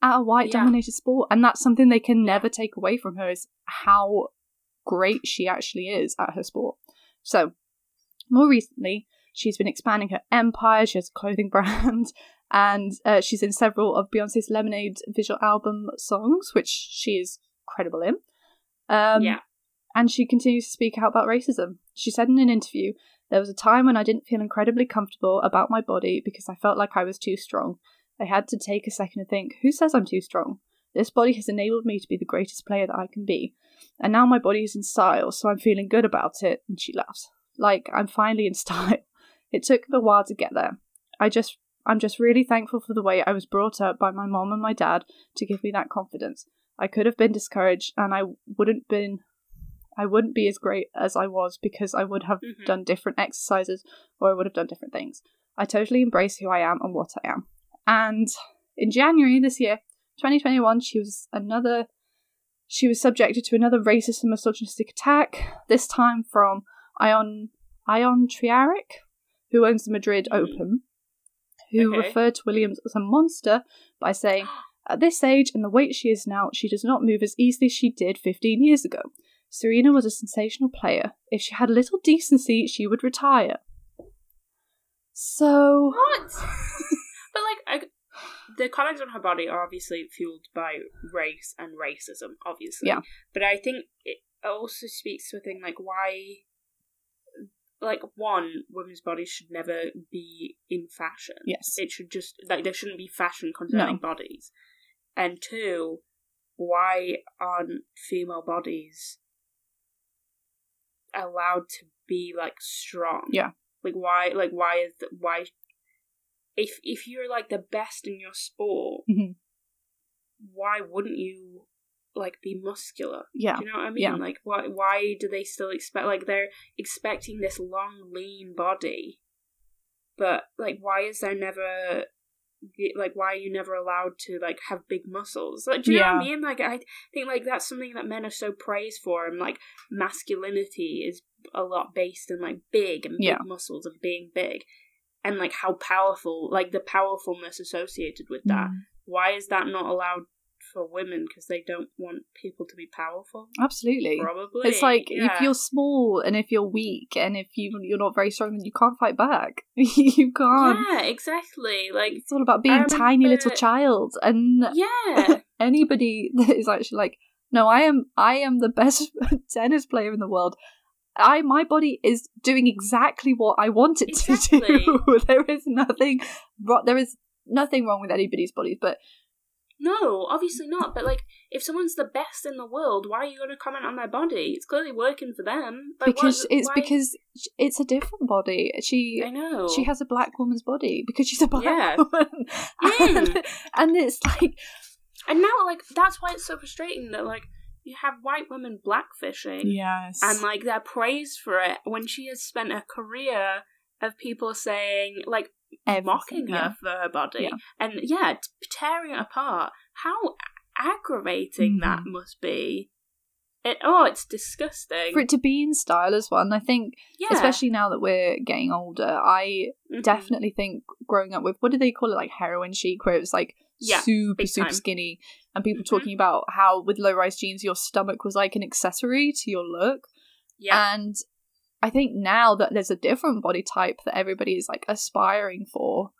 at a white dominated sport. And that's something they can never take away from her is how great she actually is at her sport. So, more recently, she's been expanding her empire. She has a clothing brand, and uh, she's in several of Beyonce's Lemonade visual album songs, which she is credible in. Um, yeah. And she continues to speak out about racism. She said in an interview, There was a time when I didn't feel incredibly comfortable about my body because I felt like I was too strong. I had to take a second to think, Who says I'm too strong? This body has enabled me to be the greatest player that I can be. And now my body is in style, so I'm feeling good about it. And she laughs. Like, I'm finally in style. It took a while to get there. I just I'm just really thankful for the way I was brought up by my mom and my dad to give me that confidence. I could have been discouraged and I wouldn't been I wouldn't be as great as I was because I would have Mhm. done different exercises or I would have done different things. I totally embrace who I am and what I am. And in January this year, 2021, she was another she was subjected to another racist and misogynistic attack, this time from Ion Ion Tiriac, who owns the Madrid Mhm. Open, who Okay. referred to Williams as a monster by saying, At this age and the weight she is now, she does not move as easily as she did 15 years ago. Serena was a sensational player. If she had a little decency, she would retire. So. What? but like, I, the comments on her body are obviously fueled by race and racism, obviously. Yeah. But I think it also speaks to a thing like why, like one, women's bodies should never be in fashion. Yes. It should just like there shouldn't be fashion concerning No. bodies. And two, why aren't female bodies allowed to be like strong? Yeah. Like why? Like why is why? If if you're like the best in your sport, Mhm. why wouldn't you like be muscular? Yeah. Do you know what I mean? Yeah. Like why why do they still expect like they're expecting this long lean body, but like why is there never like why are you never allowed to like have big muscles? Like do you know what I mean? Like I think like that's something that men are so praised for, and like masculinity is a lot based in like big and big Yeah. muscles and being big. And like how powerful, like the powerfulness associated with that. Mm. Why is that not allowed for women? Because they don't want people to be powerful. Absolutely. Probably. It's like yeah. if you're small and if you're weak and if you you're not very strong, then you can't fight back. you can't. Yeah, exactly. Like It's all about being a tiny little child, and yeah, anybody that is actually like, no, I am, I am the best tennis player in the world. I, my body is doing exactly what I want it to do. there is nothing, there is nothing wrong with anybody's bodies, but no, obviously not. But like, if someone's the best in the world, why are you going to comment on their body? It's clearly working for them. Like, because it's why- because it's a different body. She I know she has a black woman's body because she's a black Yeah. woman, and, and it's like and now like that's why it's so frustrating that like you have white women blackfishing. yes, and like they're praised for it when she has spent a career of people saying like mocking her yeah. for her body Yeah. and yeah tearing it apart how aggravating that Mhm. must be it oh it's disgusting for it to be in style as well. And I think, yeah especially now that we're getting older, I Mhm. definitely think growing up with what do they call it, like heroin chic, where it was like Yeah, super super time. skinny, and people Mhm. talking about how with low rise jeans your stomach was like an accessory to your look. yeah And I think now that there's a different body type that everybody is like aspiring for,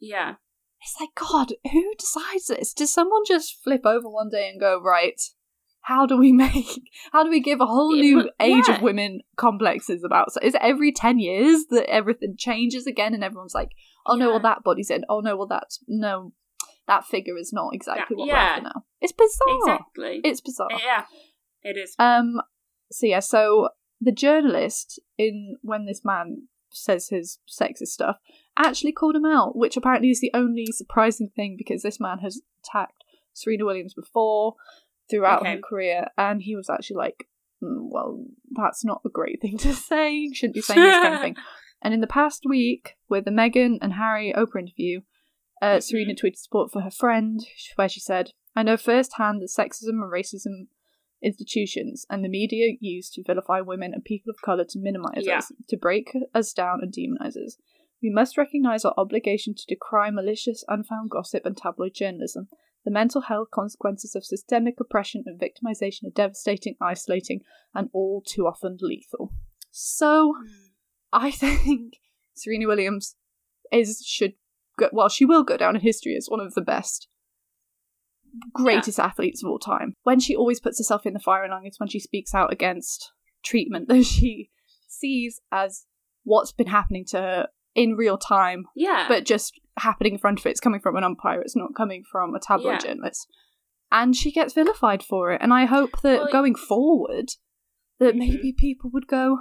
yeah it's like, God, who decides this? Does someone just flip over one day and go, right, how do we make, how do we give a whole It new age yeah. of women complexes about? So is it every 10 years that everything changes again and everyone's like, oh no, well that body's in. Oh no, well that's, no, that figure is not exactly Yeah, what we're after yeah. now. It's bizarre. exactly It's bizarre. yeah it is Um. So yeah. So the journalist in when this man says his sexist stuff actually called him out, which apparently is the only surprising thing because this man has attacked Serena Williams before throughout Okay. her career, and he was actually like, "Mm, "Well, that's not a great thing to say. You shouldn't be saying this kind of thing." And in the past week, with the Meghan and Harry Oprah interview, uh. Serena tweeted support for her friend, where she said, I know firsthand that sexism and racism institutions and the media use to vilify women and people of colour to minimize Yeah. us, to break us down and demonize us. We must recognize our obligation to decry malicious, unfound gossip and tabloid journalism. The mental health consequences of systemic oppression and victimization are devastating, isolating, and all too often lethal. So, I think Serena Williams is should go, well, she will go down in history as one of the best, greatest athletes of all time. When she always puts herself in the firing line it's when she speaks out against treatment that she sees as what's been happening to her in real time, Yeah. but just happening in front of it. It's coming from an umpire. It's not coming from a tabloid Yeah. journalist. And she gets vilified for it. And I hope that Well, going forward, that Mhm. maybe people would go,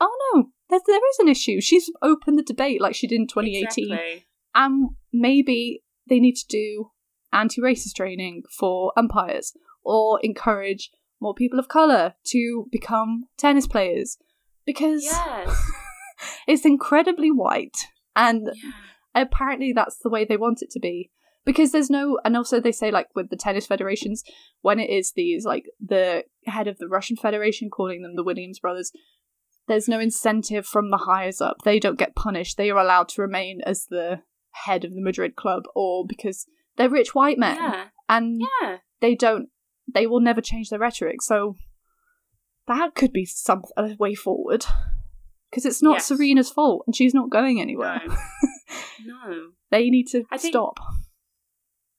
"Oh no, there, there is an issue. She's opened the debate like she did in 2018, Exactly. And maybe they need to do anti-racist training for umpires or encourage more people of color to become tennis players because Yes. it's incredibly white and yeah. apparently that's the way they want it to be because there's no and also they say like with the tennis federations when it is these like the head of the russian federation calling them the williams brothers there's no incentive from the highest up they don't get punished they are allowed to remain as the head of the madrid club or because they're rich white men Yeah. and Yeah. they don't they will never change their rhetoric so that could be some a way forward because it's not Yes. serena's fault and she's not going anywhere No. no. they need to think- stop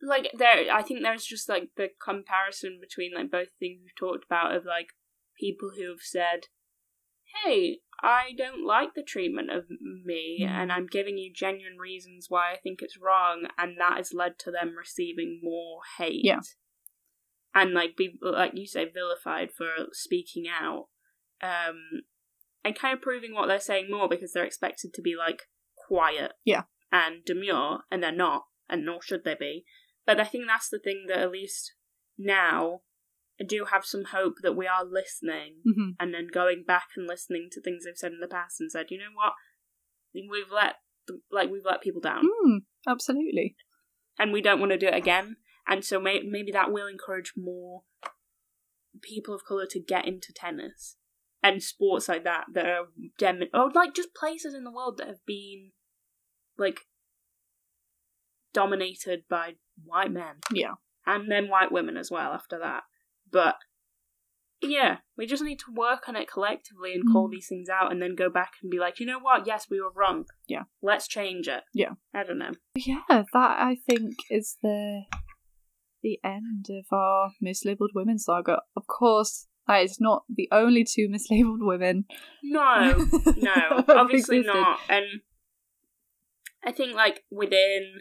like there i think there's just like the comparison between like both things we've talked about of like people who have said hey i don't like the treatment of me Mm. and i'm giving you genuine reasons why i think it's wrong and that has led to them receiving more hate Yeah. and like be like you say vilified for speaking out um and kind of proving what they're saying more because they're expected to be like quiet Yeah. and demure and they're not and nor should they be but I think that's the thing that at least now I do have some hope that we are listening hmm and then going back and listening to things they've said in the past and said, you know what, we've let like we've let people down Mm, absolutely. and we don't want to do it again. And so may- maybe that will encourage more people of color to get into tennis and sports like that that are dem- or like just places in the world that have been like dominated by white men Yeah. and then white women as well after that. But yeah, we just need to work on it collectively and call Mm. these things out and then go back and be like, you know what? Yes, we were wrong. Yeah. Let's change it. Yeah. I don't know. Yeah, that I think is the the end of our mislabeled women saga. Of course, that is not the only two mislabeled women. No, no, obviously not. And I think like within,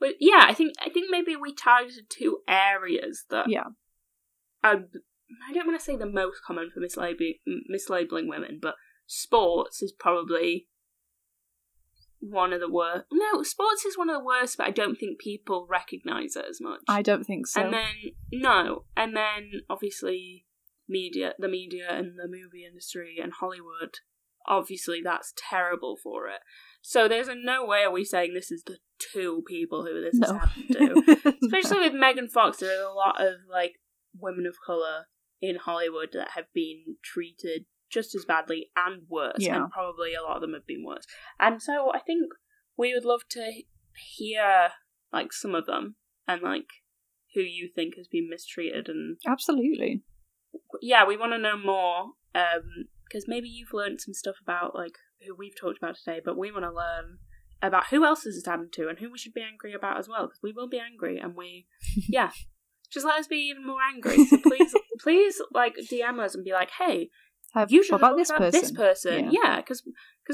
but yeah, I think I think maybe we targeted two areas that Yeah. are. I don't want to say the most common for mislabeling mislabeling women, but sports is probably one of the worst. No, sports is one of the worst, but I don't think people recognize it as much. I don't think so. And then no, and then obviously media, the media and the movie industry and Hollywood. Obviously, that's terrible for it. So there's in no way are we saying this is the two people who this has no. happened to. Especially with Megan Fox, there are a lot of like women of color in Hollywood that have been treated just as badly and worse, Yeah. and probably a lot of them have been worse. And so I think we would love to hear like some of them and like who you think has been mistreated and Absolutely. yeah we want to know more um because maybe you've learned some stuff about like who we've talked about today but we want to learn about who else this has happened to and who we should be angry about as well because we will be angry and we yeah just let us be even more angry so please please like dm us and be like hey Have, you should what about have this about person? this person Yeah. yeah because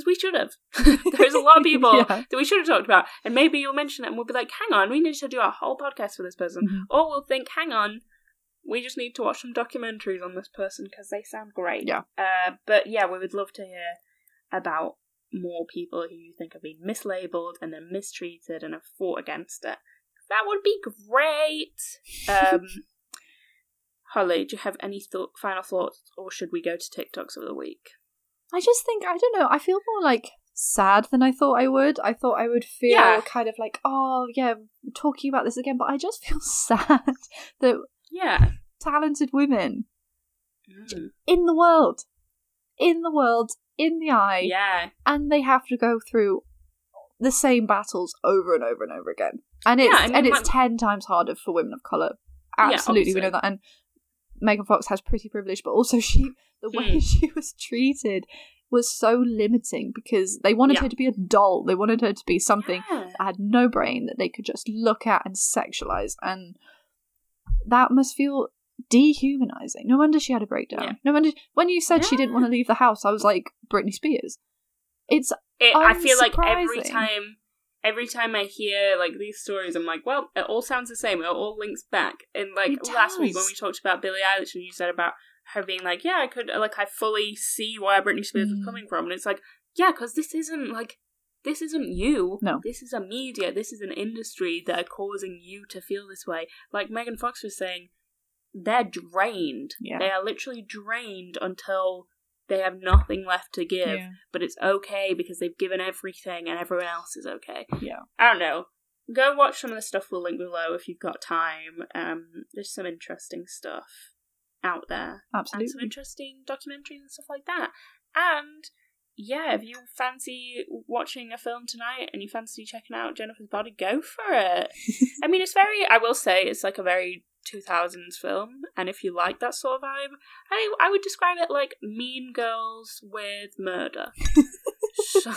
we should have there's a lot of people Yeah. that we should have talked about and maybe you'll mention it and we'll be like hang on we need to do a whole podcast for this person Mhm. or we'll think hang on we just need to watch some documentaries on this person because they sound great Yeah. uh, but yeah we would love to hear about more people who you think have been mislabeled and then mistreated and have fought against it that would be great um Holly, do you have any thought, final thoughts, or should we go to TikToks of the week? I just think I don't know. I feel more like sad than I thought I would. I thought I would feel Yeah. kind of like, oh yeah, talking about this again, but I just feel sad that Yeah. talented women Mm. in the world, in the world, in the eye, Yeah. and they have to go through the same battles over and over and over again. And it's Yeah, I mean, and it's like- ten times harder for women of color. Yeah, Absolutely, we know that. And Megan Fox has pretty privilege, but also she the way Hmm. she was treated was so limiting because they wanted Yeah. her to be a doll. They wanted her to be something Yeah. that had no brain that they could just look at and sexualize, and that must feel dehumanizing. No wonder she had a breakdown. Yeah. No wonder when you said she didn't want to leave the house, I was like Britney Spears. It's It, I feel like every time, every time I hear like these stories, I'm like, well, it all sounds the same. It all links back. And like last week when we talked about Billie Eilish, and you said about her being like, yeah, I could like I fully see where Britney Spears was Mm. coming from, and it's like, yeah, because this isn't like. This isn't you. No. This is a media. This is an industry that are causing you to feel this way. Like Megan Fox was saying, they're drained. Yeah. They are literally drained until they have nothing left to give Yeah. but it's okay because they've given everything and everyone else is okay. Yeah. I don't know. Go watch some of the stuff we'll link below if you've got time. Um, there's some interesting stuff out there. And some interesting documentaries and stuff like that. And yeah, if you fancy watching a film tonight and you fancy checking out Jennifer's Body, go for it. I mean, it's very, I will say, it's like a very 2000s film. And if you like that sort of vibe, I, I would describe it like Mean Girls with murder. So-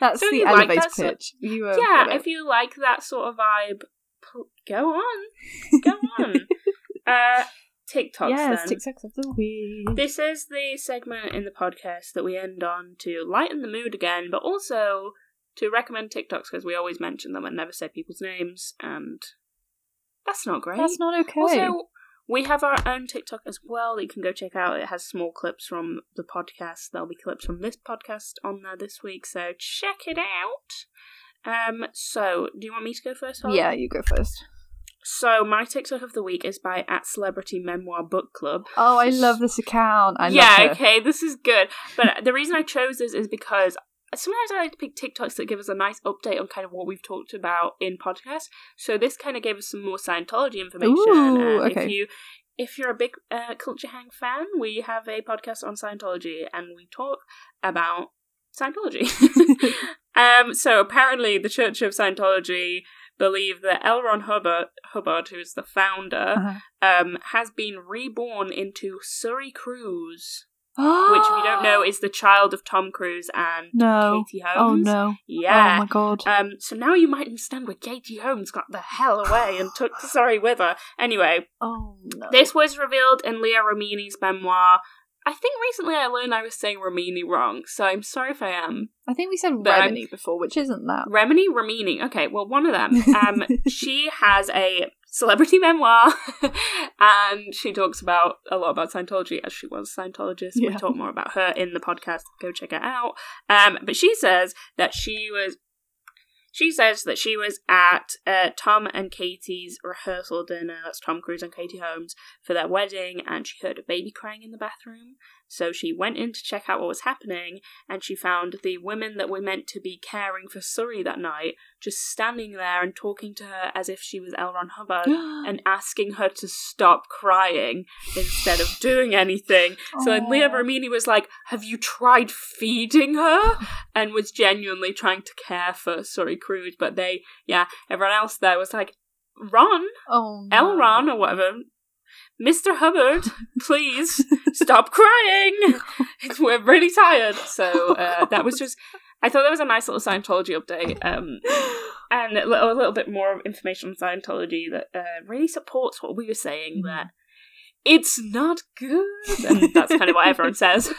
That's So the you like that pitch. You uh, yeah, if you like that sort of vibe, go on. Go on. uh, TikToks yes, then. TikToks of the week. This is the segment in the podcast that we end on to lighten the mood again, but also to recommend TikToks because we always mention them and never say people's names, and that's not great. That's not okay. Also, we have our own TikTok as well that you can go check out. It has small clips from the podcast. There'll be clips from this podcast on there this week, so check it out. Um, so do you want me to go first? Holly? yeah, you go first. So my TikTok of the week is by at Celebrity Memoir Book Club. Oh, I love this account. I yeah, okay, this is good. But the reason I chose this is because sometimes I like to pick TikToks that give us a nice update on kind of what we've talked about in podcasts. So this kind of gave us some more Scientology information. Ooh, okay. If you if you're a big uh, Culture Hang fan, we have a podcast on Scientology, and we talk about Scientology. um, so apparently, the Church of Scientology believe that L. Ron Hubbard, Hubbard, who's the founder, Uh-huh. um, has been reborn into Suri Cruise, which, we don't know, is the child of Tom Cruise and no. Katie Oh no. Yeah. Oh my god. Um, so now you might understand where Katie Holmes got the hell away and took Suri with her. Anyway, oh no. this was revealed in Leah Romini's memoir. I think recently I learned I was saying Romini wrong, so I'm sorry if I am. I think we said But I'm- Remini before, which isn't that. Remini Romini. Okay, well, one of them. Um, she has a celebrity memoir, and she talks about a lot about Scientology as she was a Scientologist. We Yeah. talk more about her in the podcast. Go check it out. Um, but she says that she was. She says that she was at uh, Tom and Katie's rehearsal dinner. That's Tom Cruise and Katie Holmes for their wedding, and she heard a baby crying in the bathroom. So she went in to check out what was happening, and she found the women that were meant to be caring for Suri that night just standing there and talking to her as if she was L. Ron Hubbard and asking her to stop crying instead of doing anything. So then Leah Aw. Romini was like, Have you tried feeding her? And was genuinely trying to care for Suri Cruise. But they, yeah, everyone else there was like, Ron, oh no. L. Ron, or whatever. Mr. Hubbard, please stop crying. We're really tired. So uh, that was just. I thought that was a nice little Scientology update, um, and a little, a little bit more information on Scientology that uh, really supports what we were saying Mhm. that it's not good, and that's kind of what everyone says.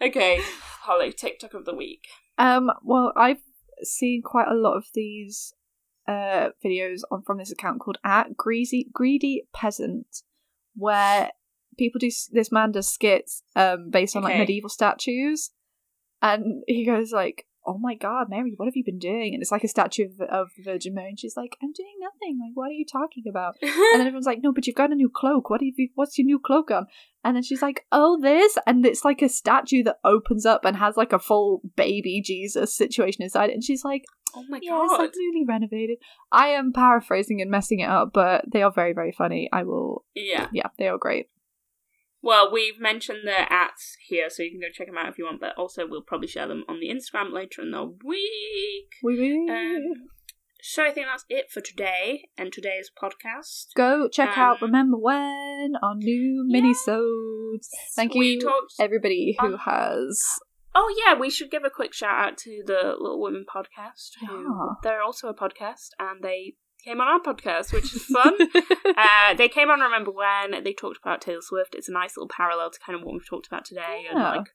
okay, Holly, TikTok of the week. Um, well, I've seen quite a lot of these uh, videos on from this account called at greasy greedy peasant, where people do this man does skits um based on like medieval statues, and he goes like, "Oh my God, Mary, what have you been doing?" And it's like a statue of, of the Virgin Mary, and she's like, "I'm doing nothing. Like, what are you talking about?" And then everyone's like, "No, but you've got a new cloak. What have you? What's your new cloak on?" And then she's like, "Oh, this," and it's like a statue that opens up and has like a full baby Jesus situation inside it. And she's like, oh my "Yeah, it's god. like newly renovated." I am paraphrasing and messing it up, but they are very, very funny. I will. Yeah. Yeah, they are great. Well, we've mentioned the ats here, so you can go check them out if you want, but also we'll probably share them on the Instagram later in the week. We. Um, so I think that's it for today and today's podcast. Go check out um, Remember When on new Yeah. minisodes. Thank We you, everybody who has. Oh yeah, we should give a quick shout out to the Little Women podcast. Who Yeah. they're also a podcast, and they came on our podcast, which is fun. uh, they came on Remember When they talked about Taylor Swift. It's a nice little parallel to kind of what we've talked about today, and like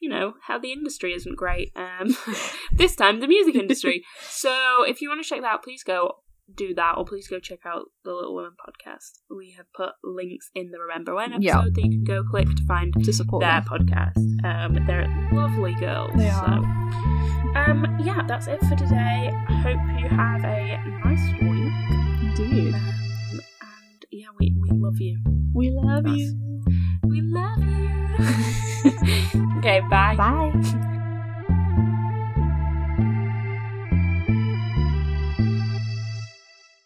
you know how the industry isn't great. Um, this time the music industry. So if you want to check that out, please go do that, or please go check out the Little Women podcast. We have put links in the Remember When episode Yeah. that you can go click to find to support their them. podcast. Um, they're lovely girls. They So, are. um, yeah, that's it for today. I hope you have a nice week. Indeed. Um, and yeah, we, we love you. We love That's- you. We love you. okay, bye. Bye.